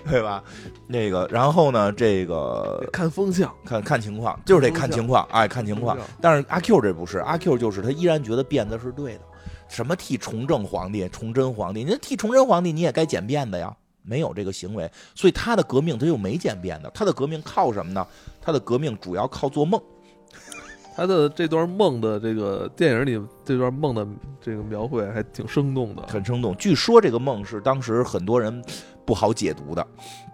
对吧？那个，然后呢，这个看风向，看看情况，就是得看情况，哎，看情况。但是阿 Q 这不是，阿 Q 就是他依然觉得辫子是对的。什么替崇正皇帝、崇祯皇帝？你替崇祯皇帝，你也该剪辫子呀。没有这个行为，所以他的革命他又没渐变的。他的革命靠什么呢？他的革命主要靠做梦。他的这段梦的这个电影里，这段梦的这个描绘还挺生动的，很生动。据说这个梦是当时很多人不好解读的。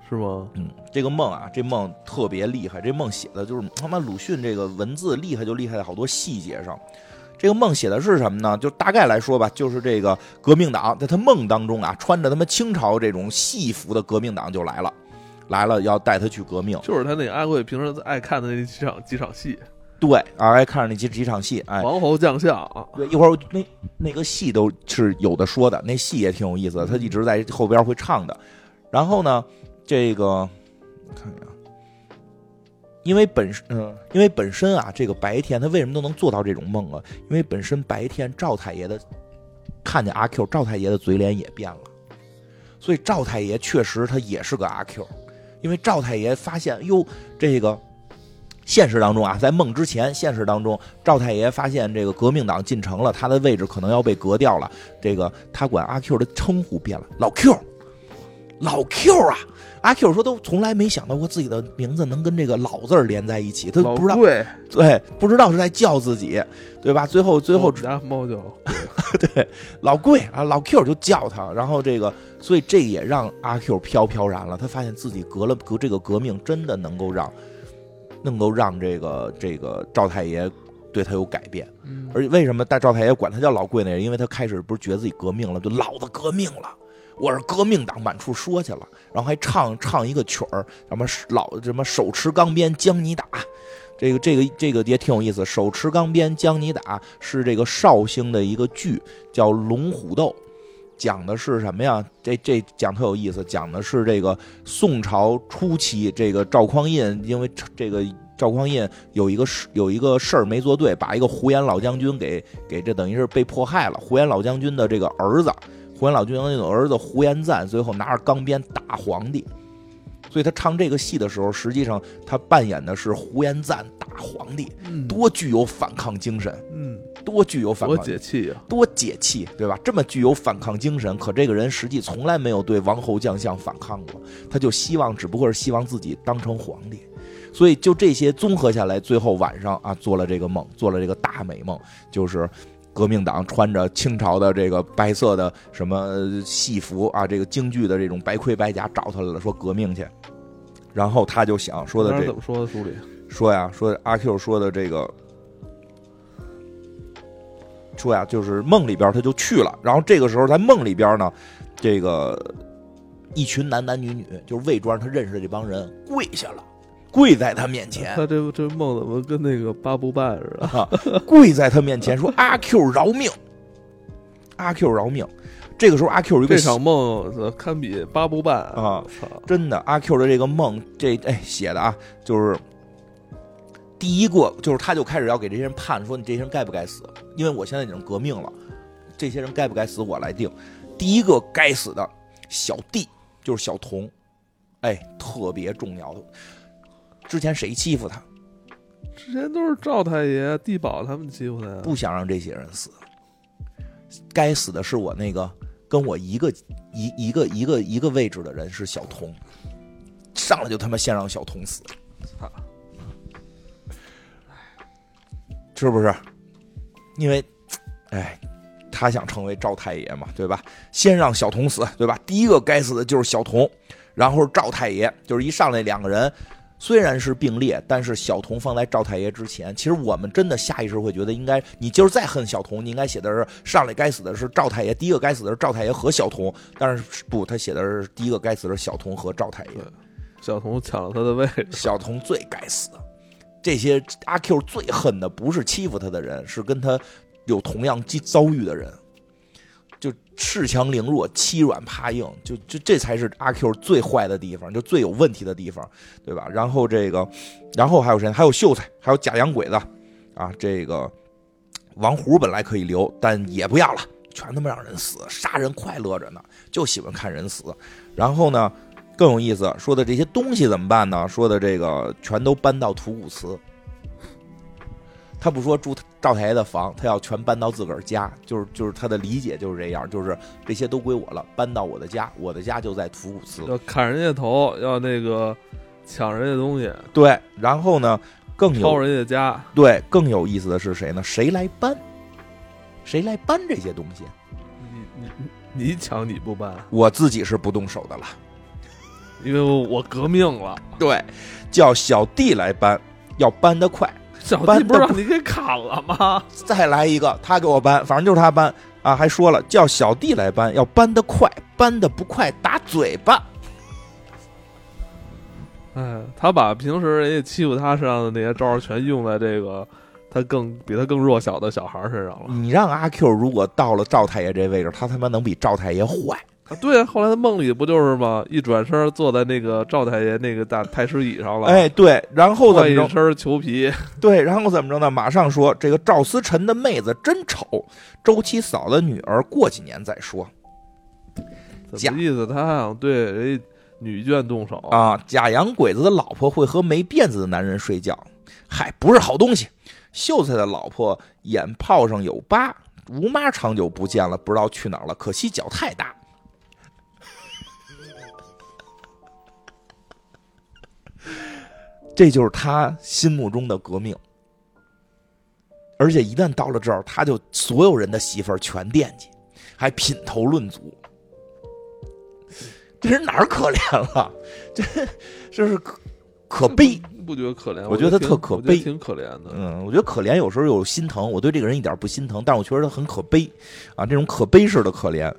是吗？嗯，这个梦啊，这梦特别厉害。这梦写的就是他妈鲁迅这个文字厉害，就厉害在好多细节上。这个梦写的是什么呢？就大概来说吧，就是这个革命党在他梦当中啊，穿着他妈清朝这种戏服的革命党就来了，来了要带他去革命。就是他那阿贵平时爱看的那几场几场戏，对，啊，爱看着那几几场戏，哎，王侯将相啊，对，一会儿我那那个戏都是有的说的，那戏也挺有意思的，他一直在后边会唱的。然后呢，这个我看一下，因为本身嗯、因为本身啊，这个白天他为什么都能做到这种梦啊？因为本身白天赵太爷的看见阿 Q，赵太爷的嘴脸也变了，所以赵太爷确实他也是个阿 Q，因为赵太爷发现哟，这个现实当中啊，在梦之前，现实当中赵太爷发现这个革命党进城了，他的位置可能要被革掉了。这个他管阿 Q 的称呼变了，老 Q，老 Q 啊！阿 Q 说都从来没想到过自己的名字能跟这个“老”字连在一起，他不知道对对，不知道是在叫自己，对吧？最后最后家猫叫 对老贵啊，老 Q 就叫他，然后这个，所以这也让阿 Q 飘飘然了。他发现自己革了革这个革命，真的能够让能够让这个这个赵太爷对他有改变。嗯而为什么大赵太爷管他叫老贵呢？因为他开始不是觉得自己革命了，就老子革命了。我是革命党，满处说去了，然后还唱唱一个曲儿，什么老什么手持钢鞭将你打，这个这个这个也挺有意思。手持钢鞭将你打是这个绍兴的一个剧，叫《龙虎斗》，讲的是什么呀？这这讲特有意思，讲的是这个宋朝初期，这个赵匡胤因为这个赵匡胤有一个事有一个事儿没做对，把一个胡延老将军给给这等于是被迫害了。胡延老将军的这个儿子。胡延老将军的儿子胡延赞最后拿着钢鞭打皇帝，所以他唱这个戏的时候，实际上他扮演的是胡延赞打皇帝，嗯多具有反抗精神，嗯，多具有反抗多，解气啊！多解气，对吧？这么具有反抗精神，可这个人实际从来没有对王侯将相反抗过，他就希望，只不过是希望自己当成皇帝。所以就这些综合下来，最后晚上啊做了这个梦，做了这个大美梦，就是。革命党穿着清朝的这个白色的什么戏服啊，这个京剧的这种白盔白甲找他来了，说革命去。然后他就想说的这个怎么说的书里？说呀，说阿 Q 说的这个，说呀，就是梦里边他就去了。然后这个时候在梦里边呢，这个一群男男女女，就是魏庄他认识的这帮人跪下了，跪在他面前。他这这梦怎么跟那个八不半似的？啊，跪在他面前说：“ 阿 Q 饶命，阿 Q 饶命。”这个时候，阿 Q 有一个这场梦呃堪比八不半啊！操，真的，阿 Q 的这个梦，这哎写的啊，就是第一个，就是他就开始要给这些人判，说你这些人该不该死？因为我现在已经革命了，这些人该不该死我来定。第一个该死的小弟就是小童，哎，特别重要的。之前谁欺负他？之前都是赵太爷、地保他们欺负他呀。不想让这些人死，该死的是我那个跟我一个一一个一个一个位置的人是小童，上来就他妈先让小童死，操是不是？因为，哎，他想成为赵太爷嘛，对吧？先让小童死，对吧？第一个该死的就是小童，然后赵太爷，就是一上来两个人。虽然是并列，但是小童放在赵太爷之前。其实我们真的下意识会觉得，应该你今儿再恨小童，你应该写的是上来该死的是赵太爷，第一个该死的是赵太爷和小童。但是不，他写的是第一个该死的是小童和赵太爷。小童抢了他的位置，小童最该死。这些阿 Q 最恨的不是欺负他的人，是跟他有同样遭遇的人。就恃强凌弱、欺软怕硬，就就这才是阿 Q 最坏的地方，就最有问题的地方，对吧？然后这个，然后还有谁？还有秀才，还有假洋鬼子，啊，这个王虎本来可以留，但也不要了，全他妈让人死，杀人快乐着呢，就喜欢看人死。然后呢，更有意思，说的这些东西怎么办呢？说的这个全都搬到土谷祠。他不说住赵太爷的房，他要全搬到自个儿家，就是就是他的理解就是这样，就是这些都归我了，搬到我的家，我的家就在土谷祠。要砍人家头，要那个抢人家东西，对，然后呢，更抄有人家家，对更有意思的是谁呢？谁来搬？谁来搬这些东西？你你你抢你不搬，我自己是不动手的了。因为我革命了。对，叫小弟来搬，要搬得快。小弟不是让你给砍了吗？再来一个，他给我搬，反正就是他搬啊。还说了，叫小弟来搬，要搬得快，搬得不快打嘴巴。哎，他把平时人家欺负他身上的那些招儿全用在这个他更比他更弱小的小孩身上了。你让阿 Q 如果到了赵太爷这位置，他他妈能比赵太爷坏？啊，对啊，后来他梦里不就是吗？一转身坐在那个赵太爷那个大太师椅上了，哎，对，然后怎换一么着？身裘皮，对，然后怎么着呢？马上说这个赵思辰的妹子真丑，周七嫂的女儿过几年再说。假什么意思？他好像对人女眷动手啊，假洋鬼子的老婆会和没辫子的男人睡觉，嗨，不是好东西。秀才的老婆眼泡上有疤，吴妈长久不见了，不知道去哪儿了，可惜脚太大。这就是他心目中的革命，而且一旦到了这儿，他就所有人的媳妇儿全惦记，还品头论足。这人哪儿可怜了？这这是可可悲，不觉得可怜？我觉得他特可悲，挺可怜的。嗯，我觉得可怜有时候有心疼，我对这个人一点不心疼，但我觉得他很可悲啊，这种可悲式的可怜，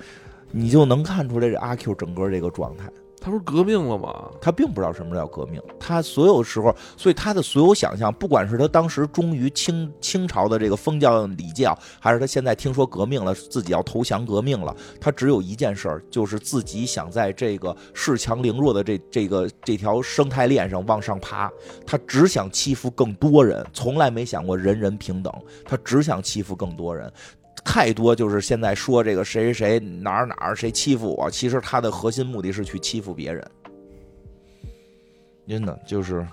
你就能看出来这阿 Q 整个这个状态。他不是革命了吗？他并不知道什么叫革命。他所有时候，所以他的所有想象，不管是他当时忠于清清朝的这个封教礼教，还是他现在听说革命了，自己要投降革命了，他只有一件事儿，就是自己想在这个恃强凌弱的这这个这条生态链上往上爬。他只想欺负更多人，从来没想过人人平等。他只想欺负更多人。太多就是现在说这个谁谁谁哪儿哪儿谁欺负我，其实他的核心目的是去欺负别人。真的就是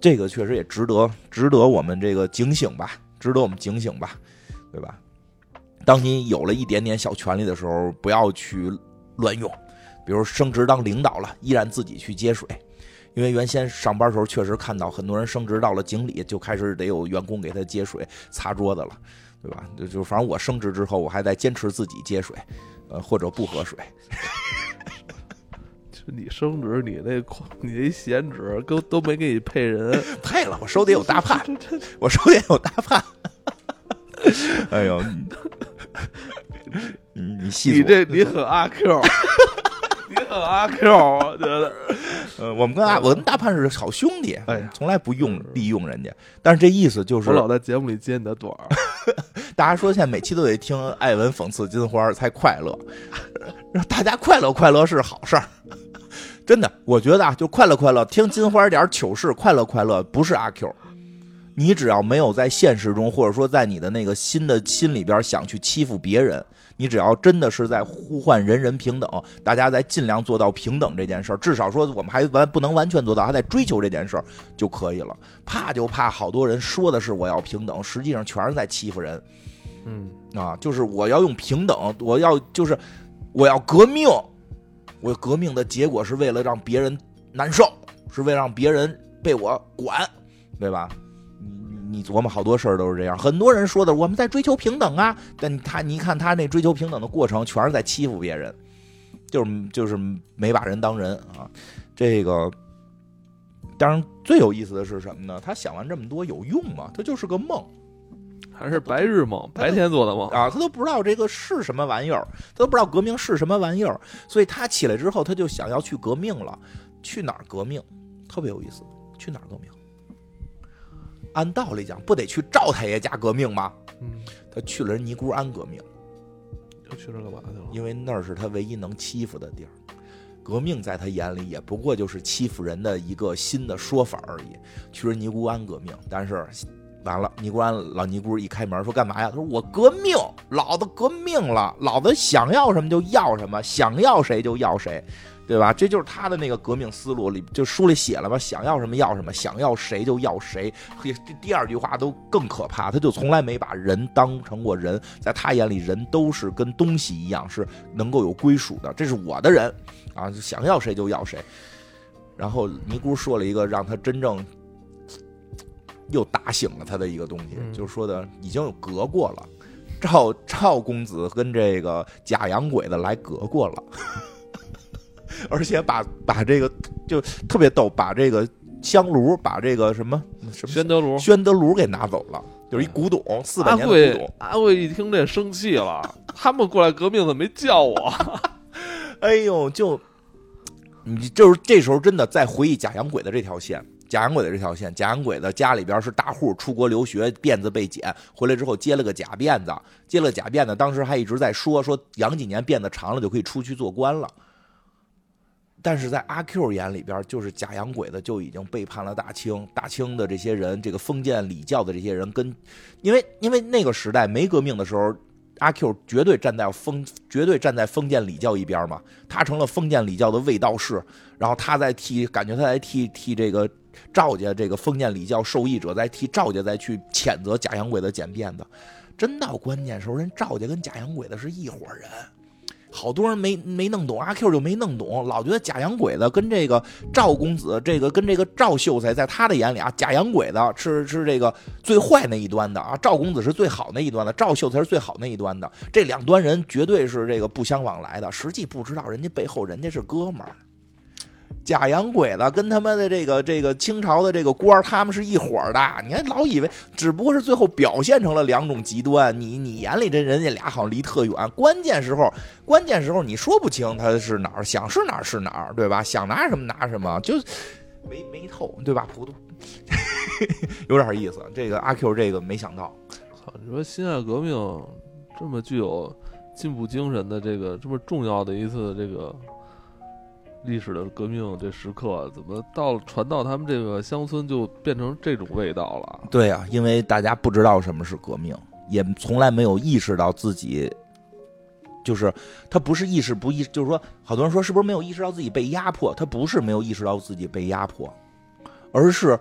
这个，确实也值得值得我们这个警醒吧，值得我们警醒吧，对吧？当你有了一点点小权利的时候，不要去乱用，比如升职当领导了，依然自己去接水，因为原先上班时候确实看到很多人升职到了经理，就开始得有员工给他接水、擦桌子了。对吧？就就反正我升职之后，我还在坚持自己接水，呃，或者不喝水。就你升职，你那你那闲职都都没给你配人，配了，我手里有大 判，我手里有大判。哎呦，你你细你这你很阿 Q。你很阿 Q，我觉得，呃，我们跟阿我跟大胖是好兄弟，哎，从来不用利用人家。但是这意思就是，我老在节目里接你的短儿。大家说现在每期都得听艾文讽刺金花才快乐，让 大家快乐快乐是好事儿。真的，我觉得啊，就快乐快乐，听金花点糗事，快乐快乐，不是阿 Q。你只要没有在现实中，或者说在你的那个心的心里边想去欺负别人。你只要真的是在呼唤人人平等，大家在尽量做到平等这件事儿，至少说我们还完不能完全做到，还在追求这件事儿就可以了。怕就怕好多人说的是我要平等，实际上全是在欺负人。嗯，啊，就是我要用平等，我要就是我要革命，我革命的结果是为了让别人难受，是为了让别人被我管，对吧？你琢磨好多事儿都是这样，很多人说的我们在追求平等啊，但他你看他那追求平等的过程，全是在欺负别人，就是就是没把人当人啊。这个当然最有意思的是什么呢？他想完这么多有用吗？他就是个梦，还是白日梦，白天做的梦啊？他都不知道这个是什么玩意儿，他都不知道革命是什么玩意儿，所以他起来之后，他就想要去革命了。去哪儿革命？特别有意思，去哪儿革命？按道理讲，不得去赵太爷家革命吗？嗯，他去了人尼姑庵革命，又去那干嘛去了？因为那儿是他唯一能欺负的地儿。革命在他眼里也不过就是欺负人的一个新的说法而已。去人尼姑庵革命，但是完了，尼姑庵老尼姑一开门说干嘛呀？他说我革命，老子革命了，老子想要什么就要什么，想要谁就要谁。对吧？这就是他的那个革命思路里，就书里写了嘛，想要什么要什么，想要谁就要谁。第第二句话都更可怕，他就从来没把人当成过人，在他眼里，人都是跟东西一样，是能够有归属的。这是我的人啊，想要谁就要谁。然后尼姑说了一个让他真正又打醒了他的一个东西，就是说的已经有隔过了，赵赵公子跟这个假洋鬼子来隔过了。而且把把这个就特别逗，把这个香炉，把这个什么什么宣德炉，宣德炉给拿走了，就是一古董，四百年的古董。阿贵一听这生气了，他们过来革命怎么没叫我？哎呦，就你就是这时候真的在回忆假洋鬼的这条线，假洋鬼的这条线，假洋鬼的家里边是大户，出国留学，辫子被剪，回来之后接了个假辫子，接了假辫子，当时还一直在说说养几年辫子长了就可以出去做官了。但是在阿 Q 眼里边，就是假洋鬼子就已经背叛了大清，大清的这些人，这个封建礼教的这些人，跟因为因为那个时代没革命的时候，阿 Q 绝对站在封，绝对站在封建礼教一边嘛。他成了封建礼教的卫道士，然后他在替，感觉他在替替这个赵家这个封建礼教受益者，在替赵家再去谴责假洋鬼子剪辫子。真到关键时候，人赵家跟假洋鬼子是一伙人。好多人没没弄懂，阿 Q 就没弄懂，老觉得假洋鬼子跟这个赵公子，这个跟这个赵秀才，在他的眼里啊，假洋鬼子是是这个最坏那一端的啊，赵公子是最好那一端的，赵秀才是最好那一端的，这两端人绝对是这个不相往来的，实际不知道人家背后人家是哥们儿。假洋鬼子跟他妈的这个这个清朝的这个官他们是一伙的。你还老以为只不过是最后表现成了两种极端。你你眼里这人家俩好像离特远，关键时候关键时候你说不清他是哪儿，想是哪儿是哪儿，对吧？想拿什么拿什么，就没没透，对吧？糊涂，有点意思。这个阿 Q 这个没想到，操！你说辛亥革命这么具有进步精神的这个这么重要的一次这个。历史的革命这时刻，怎么到传到他们这个乡村就变成这种味道了？对呀，因为大家不知道什么是革命，也从来没有意识到自己，就是他不是意识不意，就是说，好多人说是不是没有意识到自己被压迫？他不是没有意识到自己被压迫，而是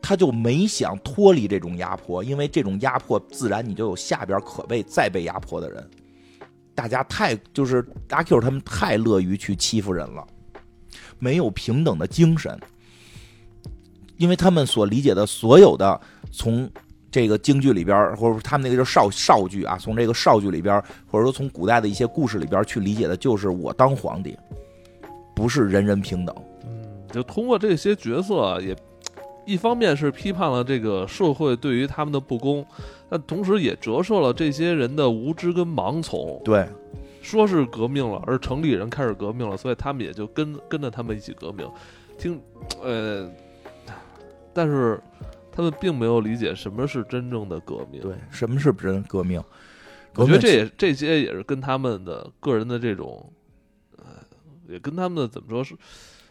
他就没想脱离这种压迫，因为这种压迫自然你就有下边可被再被压迫的人。大家太就是阿 Q 他们太乐于去欺负人了。没有平等的精神，因为他们所理解的所有的从这个京剧里边，或者说他们那个叫少少剧啊，从这个少剧里边，或者说从古代的一些故事里边去理解的，就是我当皇帝，不是人人平等。嗯，就通过这些角色，也一方面是批判了这个社会对于他们的不公，但同时也折射了这些人的无知跟盲从。对。说是革命了，而城里人开始革命了，所以他们也就跟跟着他们一起革命。听，呃，但是他们并没有理解什么是真正的革命。对，什么是真革命？我觉得这也这些也是跟他们的个人的这种，呃，也跟他们的怎么说是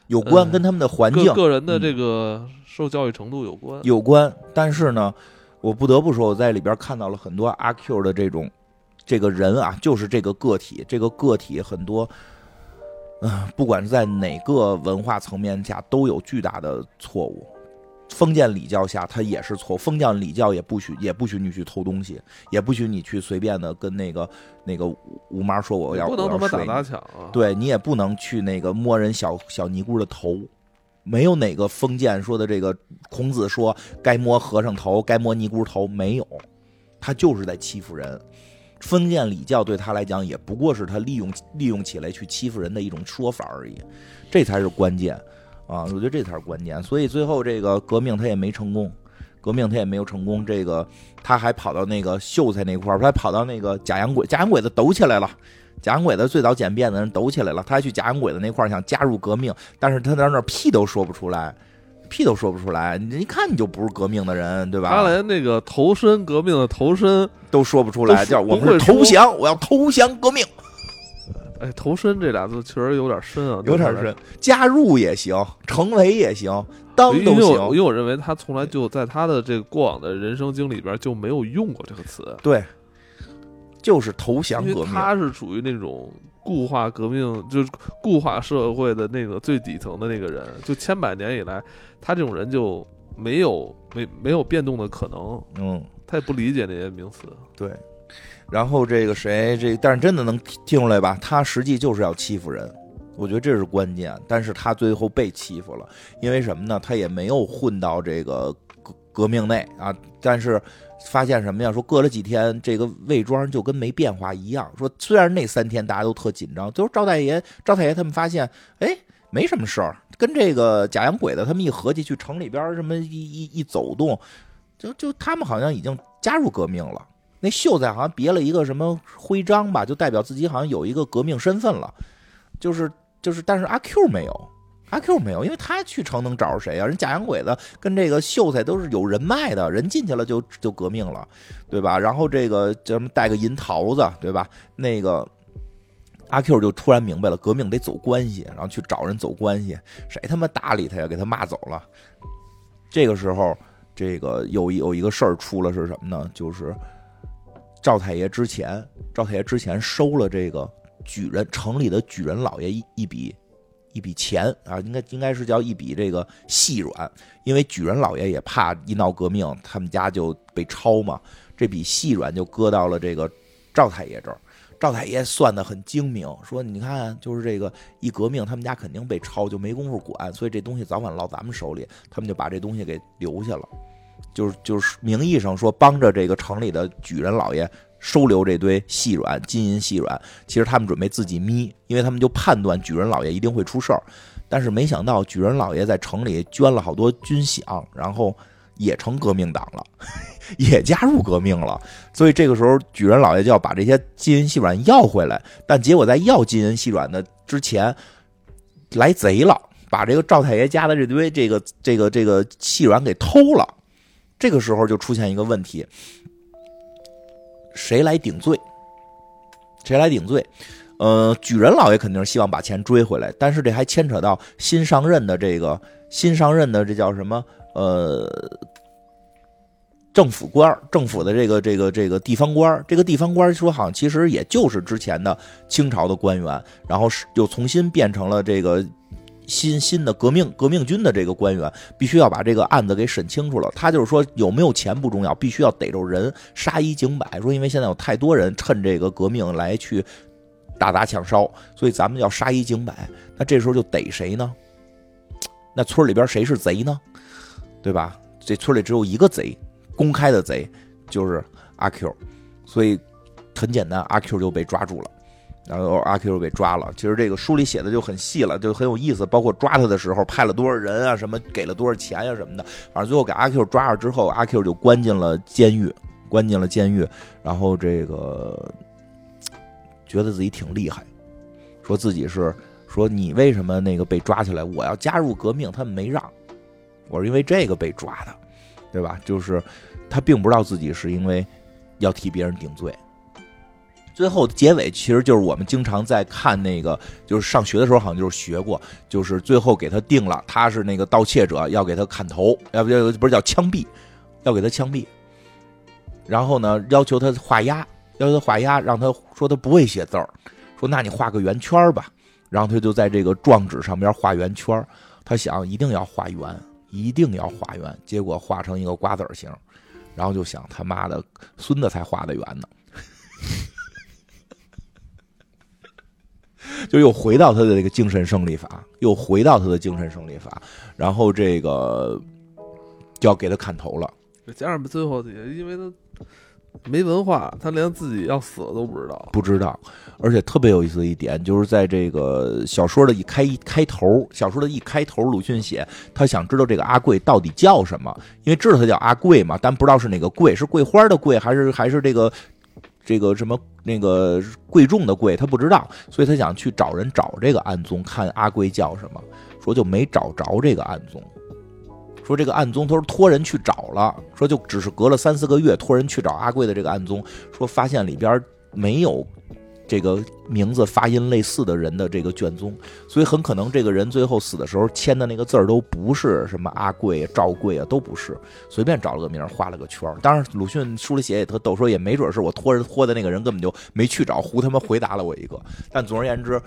有关，跟他们的环境、个人的这个受教育程度有关。有关，但是呢，我不得不说，我在里边看到了很多阿 Q 的这种。这个人啊，就是这个个体，这个个体很多，嗯，不管是在哪个文化层面下，都有巨大的错误。封建礼教下，他也是错。封建礼教也不许，也不许你去偷东西，也不许你去随便的跟那个那个吴妈说我要不能他妈打砸抢啊！对你也不能去那个摸人小小尼姑的头，没有哪个封建说的这个孔子说该摸和尚头，该摸尼姑头，没有，他就是在欺负人。封建礼教对他来讲也不过是他利用利用起来去欺负人的一种说法而已，这才是关键啊！我觉得这才是关键。所以最后这个革命他也没成功，革命他也没有成功。这个他还跑到那个秀才那块儿，他还跑到那个假洋鬼假洋鬼子抖起来了。假洋鬼子最早剪辫子人抖起来了，他还去假洋鬼子那块儿想加入革命，但是他在那儿屁都说不出来。屁都说不出来，你一看你就不是革命的人，对吧？他连那个投身革命的投身都说不出来，叫我们是投降，我要投降革命。哎，投身这俩字确实有点深啊，有点深。加入也行，成为也行，当都行。因为我认为他从来就在他的这个过往的人生经历里边就没有用过这个词。对，就是投降革命。他是属于那种。固化革命就是固化社会的那个最底层的那个人，就千百年以来，他这种人就没有没没有变动的可能。嗯，他也不理解那些名词。对，然后这个谁这，但是真的能听出来吧？他实际就是要欺负人，我觉得这是关键。但是他最后被欺负了，因为什么呢？他也没有混到这个革革命内啊，但是。发现什么呀？说过了几天，这个魏庄就跟没变化一样。说虽然那三天大家都特紧张，就是赵大爷、赵太爷他们发现，哎，没什么事儿。跟这个假洋鬼子他们一合计，去城里边什么一一一走动，就就他们好像已经加入革命了。那秀才好像别了一个什么徽章吧，就代表自己好像有一个革命身份了。就是就是，但是阿 Q 没有。阿 Q 没有，因为他去城能找着谁啊？人假洋鬼子跟这个秀才都是有人脉的，人进去了就就革命了，对吧？然后这个叫什么带个银桃子，对吧？那个阿 Q 就突然明白了，革命得走关系，然后去找人走关系，谁他妈搭理他呀？给他骂走了。这个时候，这个有有一个事儿出了是什么呢？就是赵太爷之前，赵太爷之前收了这个举人城里的举人老爷一一笔一笔钱啊，应该应该是叫一笔这个细软，因为举人老爷也怕一闹革命，他们家就被抄嘛，这笔细软就搁到了这个赵太爷这儿。赵太爷算得很精明，说你看，就是这个一革命，他们家肯定被抄，就没工夫管，所以这东西早晚落咱们手里，他们就把这东西给留下了。就是就是名义上说帮着这个城里的举人老爷收留这堆细软金银细软，其实他们准备自己眯，因为他们就判断举人老爷一定会出事儿。但是没想到举人老爷在城里捐了好多军饷，然后也成革命党了，也加入革命了。所以这个时候举人老爷就要把这些金银细软要回来，但结果在要金银细软的之前来贼了，把这个赵太爷家的这堆这个这个这个细软给偷了。这个时候就出现一个问题，谁来顶罪？谁来顶罪？呃，举人老爷肯定是希望把钱追回来，但是这还牵扯到新上任的这个新上任的这叫什么？呃，政府官政府的这个这个这个地方官这个地方官说好像其实也就是之前的清朝的官员，然后又重新变成了这个。新新的革命革命军的这个官员必须要把这个案子给审清楚了。他就是说有没有钱不重要，必须要逮着人，杀一儆百。说因为现在有太多人趁这个革命来去打砸抢烧，所以咱们要杀一儆百。那这时候就逮谁呢？那村里边谁是贼呢？对吧？这村里只有一个贼，公开的贼就是阿 Q，所以很简单，阿 Q 就被抓住了。然后阿 Q 被抓了。其实这个书里写的就很细了，就很有意思。包括抓他的时候派了多少人啊，什么给了多少钱呀什么的。反正最后给阿 Q 抓了之后，阿 Q 就关进了监狱，关进了监狱。然后这个觉得自己挺厉害，说自己是说你为什么那个被抓起来？我要加入革命，他们没让。我是因为这个被抓的，对吧？就是他并不知道自己是因为要替别人顶罪。最后结尾其实就是我们经常在看那个，就是上学的时候好像就是学过，就是最后给他定了，他是那个盗窃者，要给他砍头，要不要不是叫枪毙，要给他枪毙。然后呢，要求他画押，要求他画押，让他说他不会写字儿，说那你画个圆圈吧。然后他就在这个状纸上边画圆圈，他想一定要画圆，一定要画圆，结果画成一个瓜子形，然后就想他妈的孙子才画的圆呢。就又回到他的这个精神胜利法，又回到他的精神胜利法，然后这个就要给他砍头了。加上最后也因为他没文化，他连自己要死都不知道，不知道。而且特别有意思的一点，就是在这个小说的一开一开头，小说的一开头，鲁迅写他想知道这个阿贵到底叫什么，因为知道他叫阿贵嘛，但不知道是哪个贵，是桂花的贵，还是还是这个。这个什么那个贵重的贵，他不知道，所以他想去找人找这个案宗，看阿贵叫什么。说就没找着这个案宗，说这个案宗，他说托人去找了，说就只是隔了三四个月，托人去找阿贵的这个案宗，说发现里边没有。这个名字发音类似的人的这个卷宗，所以很可能这个人最后死的时候签的那个字儿都不是什么阿贵、赵贵啊，都不是，随便找了个名画了个圈当然，鲁迅书里写也特逗，说也没准是我托人托的那个人根本就没去找，胡他妈回答了我一个。但总而言之，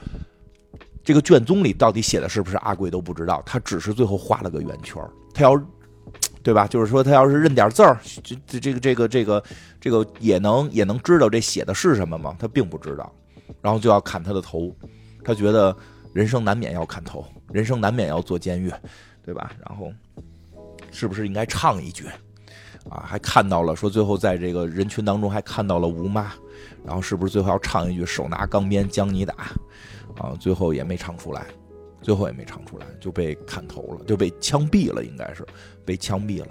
这个卷宗里到底写的是不是阿贵都不知道，他只是最后画了个圆圈儿他要。对吧？就是说，他要是认点字儿，这这个这个这个这个也能也能知道这写的是什么吗？他并不知道，然后就要砍他的头。他觉得人生难免要砍头，人生难免要坐监狱，对吧？然后是不是应该唱一句啊？还看到了说最后在这个人群当中还看到了吴妈，然后是不是最后要唱一句手拿钢鞭将你打啊？最后也没唱出来。最后也没唱出来，就被砍头了，就被枪毙了，应该是被枪毙了。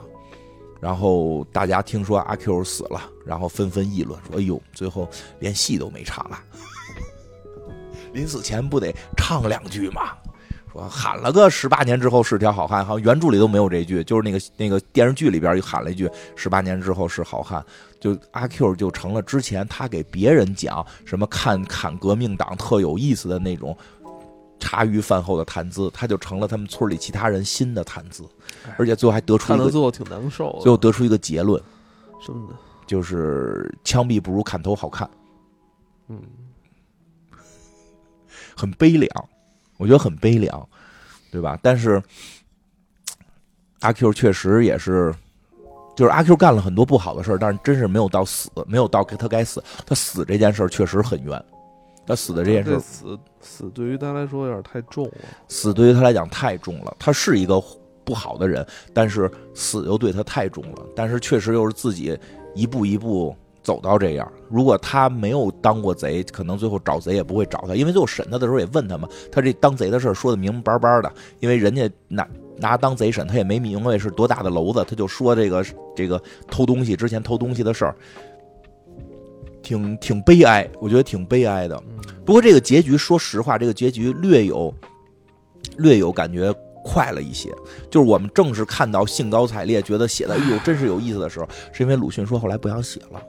然后大家听说阿 Q 死了，然后纷纷议论说：“哎呦，最后连戏都没唱了，临死前不得唱两句吗？说喊了个十八年之后是条好汉，好像原著里都没有这句，就是那个那个电视剧里边又喊了一句十八年之后是好汉，就阿 Q 就成了之前他给别人讲什么看砍革命党特有意思的那种。”茶余饭后的谈资，他就成了他们村里其他人新的谈资，而且最后还得出一个最后挺难受，最后得出一个结论，什么的，就是枪毙不如砍头好看，嗯，很悲凉，我觉得很悲凉，对吧？但是阿 Q 确实也是，就是阿 Q 干了很多不好的事儿，但是真是没有到死，没有到他该死。他死这件事儿确实很冤，他死的这件事死死对于他来说有点太重了，死对于他来讲太重了。他是一个不好的人，但是死又对他太重了。但是确实又是自己一步一步走到这样。如果他没有当过贼，可能最后找贼也不会找他，因为最后审他的时候也问他嘛，他这当贼的事儿说的明明白白的，因为人家拿拿当贼审，他也没明白是多大的娄子，他就说这个这个偷东西之前偷东西的事儿，挺挺悲哀，我觉得挺悲哀的。不过这个结局，说实话，这个结局略有略有感觉快了一些。就是我们正是看到兴高采烈，觉得写的哎呦真是有意思的时候，是因为鲁迅说后来不想写了。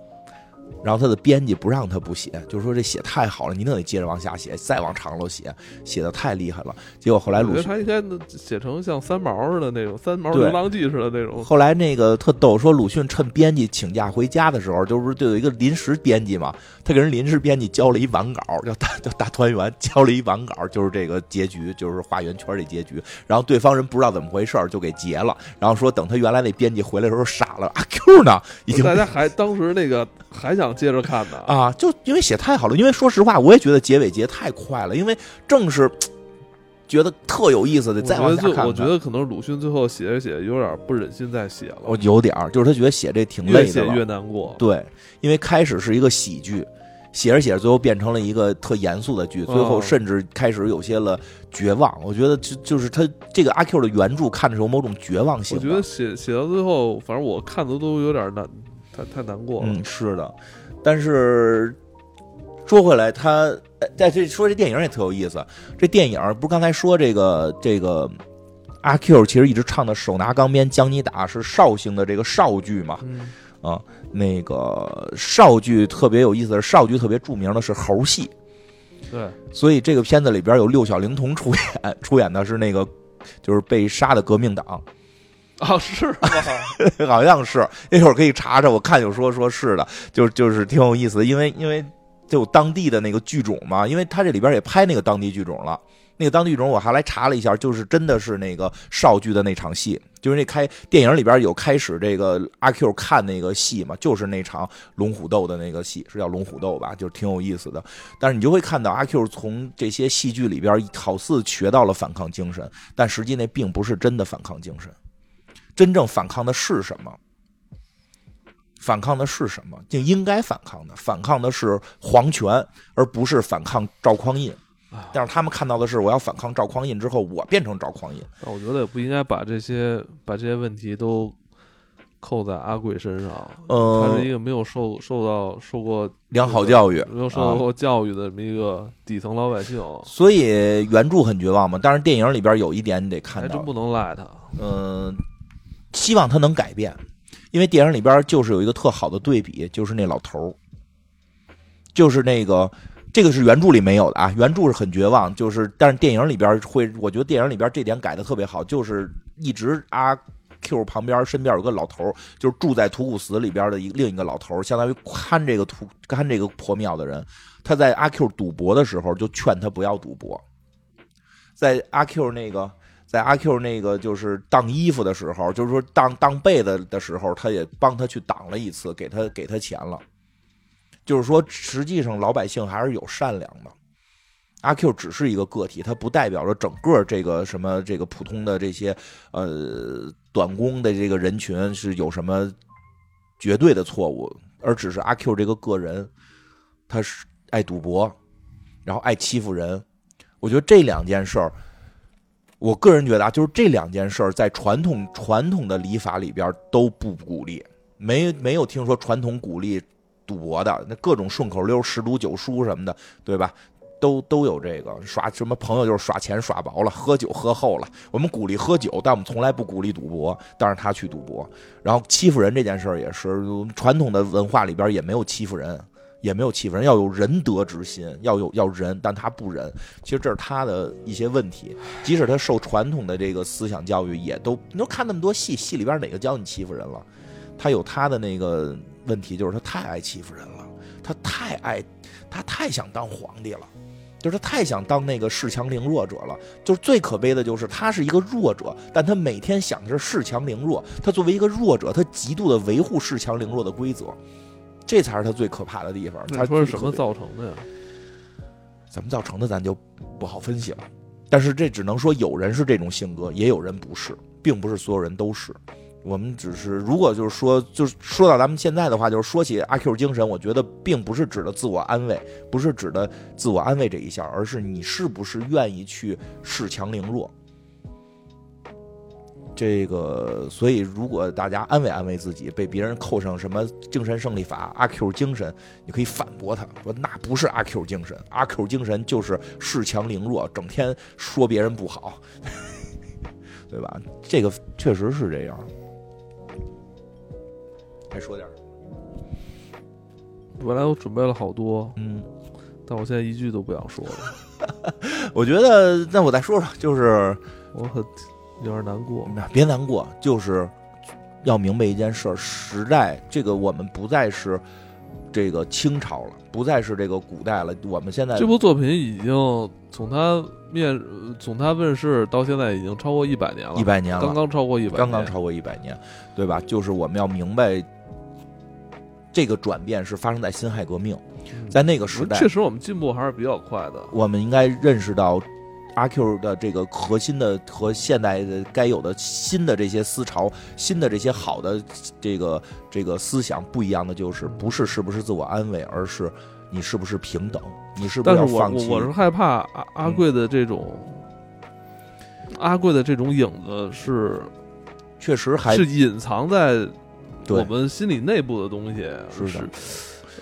然后他的编辑不让他不写，就是说这写太好了，你得接着往下写，再往长了写，写的太厉害了。结果后来鲁迅他应该写成像三毛似的那种《三毛流浪记》似的那种。后来那个特逗，说鲁迅趁编辑请假回家的时候，就是就有一个临时编辑嘛，他给人临时编辑交了一完稿，叫大叫大团圆，交了一完稿，就是这个结局，就是画圆圈这结局。然后对方人不知道怎么回事，就给结了。然后说等他原来那编辑回来的时候傻了，阿 Q 呢？已经大家还当时那个还想接着看的，啊，就因为写太好了，因为说实话，我也觉得结尾结太快了，因为正是 觉得特有意思的，再往下看看，我觉得可能鲁迅最后写着写着有点不忍心再写了，我有点儿，就是他觉得写这挺越累的越写越难过。对，因为开始是一个喜剧，写着写着最后变成了一个特严肃的剧，最后哦甚至开始有些了绝望。我觉得就就是他这个阿 Q 的原著看的时候某种绝望性。我觉得写写到最后，反正我看的都有点难，太太难过了。嗯是的，但是说回来，他呃在这说这电影也特有意思。这电影不是刚才说这个这个。阿 Q 其实一直唱的“手拿钢鞭将你打”是绍兴的这个绍剧嘛，嗯，啊，那个绍剧特别有意思的是，绍剧特别著名的是猴戏，对，所以这个片子里边有六小龄童出演，出演的是那个就是被杀的革命党，啊，是吗？好像是，一会儿可以查查，我看有说说是的，就就是挺有意思的，因为因为就当地的那个剧种嘛，因为他这里边也拍那个当地剧种了。那个当地剧种我还来查了一下，就是真的是那个绍剧的那场戏，就是那开电影里边有开始这个阿 Q 看那个戏嘛，就是那场龙虎斗的那个戏，是叫龙虎斗吧，就挺有意思的。但是你就会看到阿 Q 从这些戏剧里边好似学到了反抗精神，但实际那并不是真的反抗精神。真正反抗的是什么？反抗的是什么？就应该反抗的，反抗的是皇权，而不是反抗赵匡胤。但是他们看到的是，我要反抗赵匡胤之后，我变成赵匡胤。那我觉得也不应该把这些把这些问题都扣在阿贵身上。呃他是一个没有受受到受过良好教育，没有受到过教育的这么一个底层老百姓，所以原著很绝望嘛。但是电影里边有一点你得看到，还真不能赖他。嗯、希望他能改变，因为电影里边就是有一个特好的对比，就是那老头，就是那个这个是原著里没有的啊，原著是很绝望，就是但是电影里边会，我觉得电影里边这点改的特别好，就是一直阿 Q 旁边身边有个老头，就是住在土谷寺里边的一另一个老头，相当于看这个土看这个破庙的人，他在阿 Q 赌博的时候就劝他不要赌博，在阿 Q 那个。在阿 Q 那个就是当衣服的时候，就是说当当被子的时候，他也帮他去挡了一次，给他给他钱了。就是说，实际上老百姓还是有善良的。阿 Q 只是一个个体，他不代表着整个这个什么这个普通的这些呃短工的这个人群是有什么绝对的错误，而只是阿 Q 这个个人，他是爱赌博，然后爱欺负人。我觉得这两件事儿。我个人觉得啊，就是这两件事儿在传统传统的礼法里边都不鼓励，没没有听说传统鼓励赌博的，那各种顺口溜、十赌九输什么的，对吧？都都有这个耍什么朋友就是耍钱耍薄了，喝酒喝厚了。我们鼓励喝酒，但我们从来不鼓励赌博。但是他去赌博，然后欺负人这件事儿也是传统的文化里边也没有欺负人。也没有欺负人，要有仁德之心，要有要仁，但他不仁。其实这是他的一些问题。即使他受传统的这个思想教育，也都你都看那么多戏，戏里边哪个教你欺负人了？他有他的那个问题就是他太爱欺负人了，他太爱，他太想当皇帝了，就是他太想当那个恃强凌弱者了。就是最可悲的就是他是一个弱者，但他每天想的是恃强凌弱。他作为一个弱者，他极度的维护恃强凌弱的规则，这才是他最可怕的地方。他说是什么造成的呀？怎么造成的，咱就不好分析了。但是这只能说有人是这种性格，也有人不是，并不是所有人都是。我们只是，如果就是说，就是说到咱们现在的话，就是说起阿 Q 精神，我觉得并不是指的自我安慰，不是指的自我安慰这一项，而是你是不是愿意去恃强凌弱。这个，所以如果大家安慰安慰自己，被别人扣上什么精神胜利法、阿 Q 精神，你可以反驳他说那不是阿 Q 精神，阿 Q 精神就是恃强凌弱，整天说别人不好，对吧？这个确实是这样。还说点本来我准备了好多，嗯，但我现在一句都不想说了。我觉得，那我再说说，就是我很。有点难过，别难过，就是要明白一件事：时代这个我们不再是这个清朝了，不再是这个古代了。我们现在这部作品已经从它面从它问世到现在已经超过一百年了，一百年了，刚刚超过一百，刚刚超过一百年，对吧？就是我们要明白，这个转变是发生在辛亥革命，在那个时代，确实我们进步还是比较快的。我们应该认识到。阿 Q 的这个核心的和现代的该有的新的这些思潮，新的这些好的这个这个思想不一样的就是，不是是不是自我安慰，而是你是不是平等，你是不是要放弃？我我是害怕阿阿贵的这种阿贵的这种影子是确实还是隐藏在我们心理内部的东西。是的，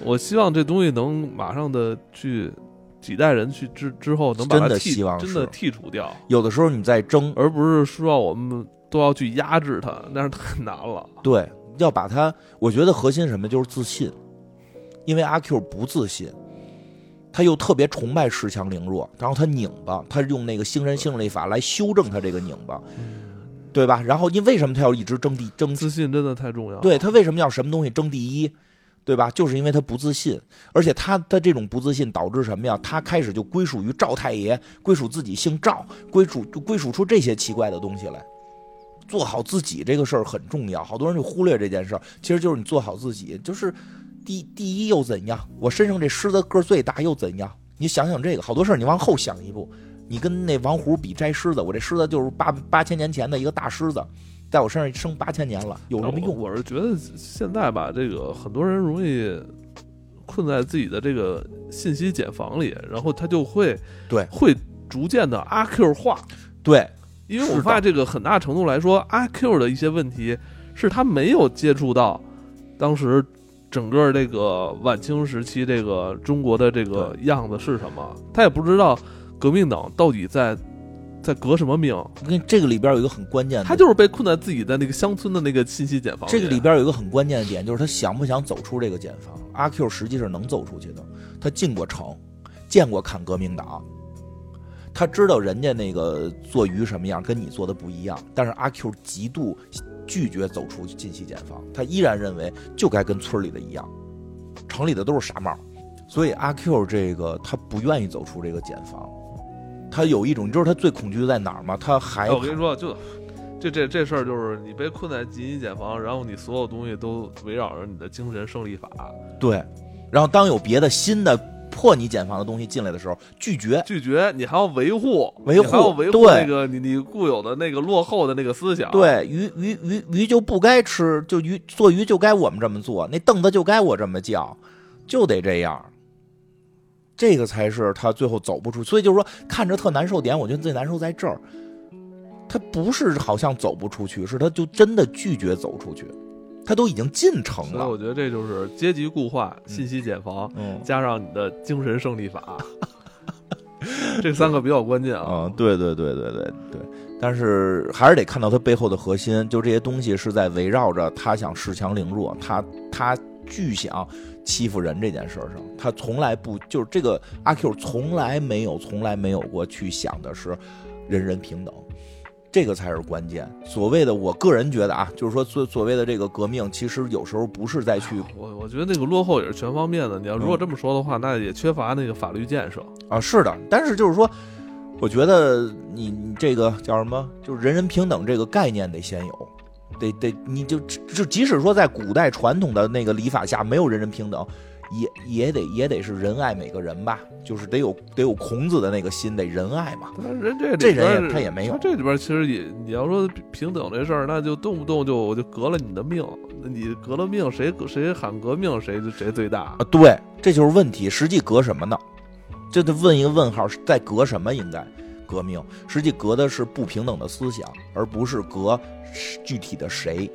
我希望这东西能马上的去。几代人去之之后，能把它剔真的剔除掉。有的时候你在争，而不是说我们都要去压制它，那是太难了。对，要把它，我觉得核心什么就是自信，因为阿 Q 不自信，他又特别崇拜恃强凌弱，然后他拧巴，他用那个星人性力法来修正他这个拧巴，对吧？然后因为什么他要一直争第争？自信真的太重要。对他为什么要什么东西争第一？对吧？就是因为他不自信，而且他的这种不自信导致什么呀？他开始就归属于赵太爷，归属自己姓赵，归属就归属出这些奇怪的东西来。做好自己这个事儿很重要，好多人就忽略这件事儿。其实就是你做好自己，就是第第一又怎样？我身上这狮子个最大又怎样？你想想这个，好多事儿你往后想一步，你跟那王虎比摘狮子，我这狮子就是八八千年前的一个大狮子。在我身上生八千年了，有什么用？我是觉得现在吧，这个很多人容易困在自己的这个信息茧房里，然后他就会对会逐渐的阿 Q 化。对，因为我发现这个很大程度来说，阿 Q 的一些问题是他没有接触到当时整个这个晚清时期这个中国的这个样子是什么，他也不知道革命党到底在。在革什么命？我跟这个里边有一个很关键的，他就是被困在自己的那个乡村的那个信息茧房。这个里边有一个很关键的点，就是他想不想走出这个茧房？阿 Q 实际是能走出去的，他进过城，见过砍革命党，他知道人家那个做鱼什么样，跟你做的不一样。但是阿 Q 极度拒绝走出信息茧房，他依然认为就该跟村里的一样，城里的都是傻帽，所以阿 Q 这个他不愿意走出这个茧房。他有一种，你知道他最恐惧的在哪儿吗？他还我跟你说，就这这这事儿，就是你被困在紧急茧房，然后你所有东西都围绕着你的精神胜利法。对，然后当有别的新的破你茧房的东西进来的时候，拒绝拒绝，你还要维护维护维护那个你你固有的那个落后的那个思想。对，鱼鱼鱼鱼就不该吃，就鱼做鱼就该我们这么做，那凳子就该我这么叫，就得这样。这个才是他最后走不出，所以就是说看着特难受点，我觉得最难受在这儿，他不是好像走不出去，是他就真的拒绝走出去，他都已经进城了。我觉得这就是阶级固化、信息茧房，加上你的精神胜利法，这三个比较关键啊。对对对对对对，但是还是得看到他背后的核心，就这些东西是在围绕着他想恃强凌弱，他他巨想。欺负人这件事上，他从来不就是这个阿 Q 从来没有从来没有过去想的是人人平等，这个才是关键。所谓的，我个人觉得啊，就是说所所谓的这个革命，其实有时候不是在去我我觉得那个落后也是全方面的。你要如果嗯这么说的话，那也缺乏那个法律建设。啊，是的，但是就是说，我觉得你你这个叫什么，就是人人平等这个概念得先有，得得，你就就即使说在古代传统的那个礼法下没有人人平等，也也得也得是仁爱每个人吧，就是得有得有孔子的那个心，得仁爱嘛。人这这人也他也没有这里边其实也，你要说平等这事儿，那就动不动就我就革了你的命，那你革了命，谁谁喊革命，谁就谁最大啊，。对，这就是问题。实际革什么呢？这得问一个问号，是在革什么？应该革命，实际革的是不平等的思想，而不是革具体的谁，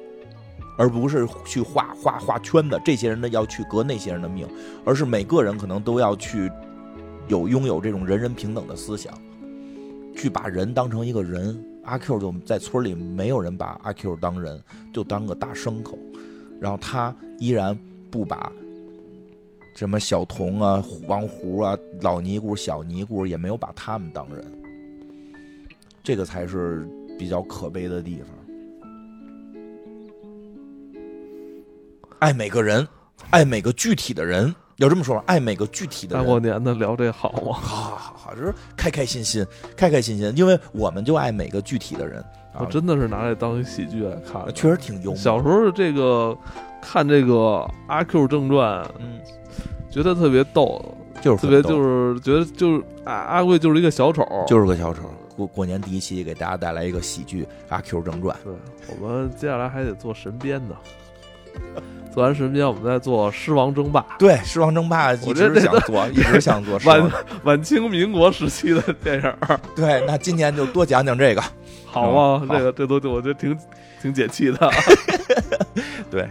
而不是去画画画圈的这些人呢要去革那些人的命，而是每个人可能都要去有拥有这种人人平等的思想，去把人当成一个人。阿 Q 就在村里，没有人把阿 Q 当人，就当个大牲口，然后他依然不把什么小童啊、王胡啊、老尼姑、小尼姑，也没有把他们当人，这个才是比较可悲的地方。爱每个人，爱每个具体的人，要这么说吧，爱每个具体的大。过年的聊这好吗？好好好好，就是开开心心，开开心心，因为我们就爱每个具体的人啊，我真的是拿来当喜剧来看的。确实挺幽默。小时候这个看这个《阿 Q 正传》，嗯，觉得特别逗，就是特别就是觉得就是阿阿贵就是一个小丑，就是个小丑。过过年第一期给大家带来一个喜剧《阿 Q 正传》。对，我们接下来还得做神鞭呢。做完神鞭，我们再做狮王争霸，对，《狮王争霸》一直想做，一直想做。晚晚清民国时期的电影，对，那今年就多讲讲这个。好啊，嗯这个这都我觉得挺挺解气的。对，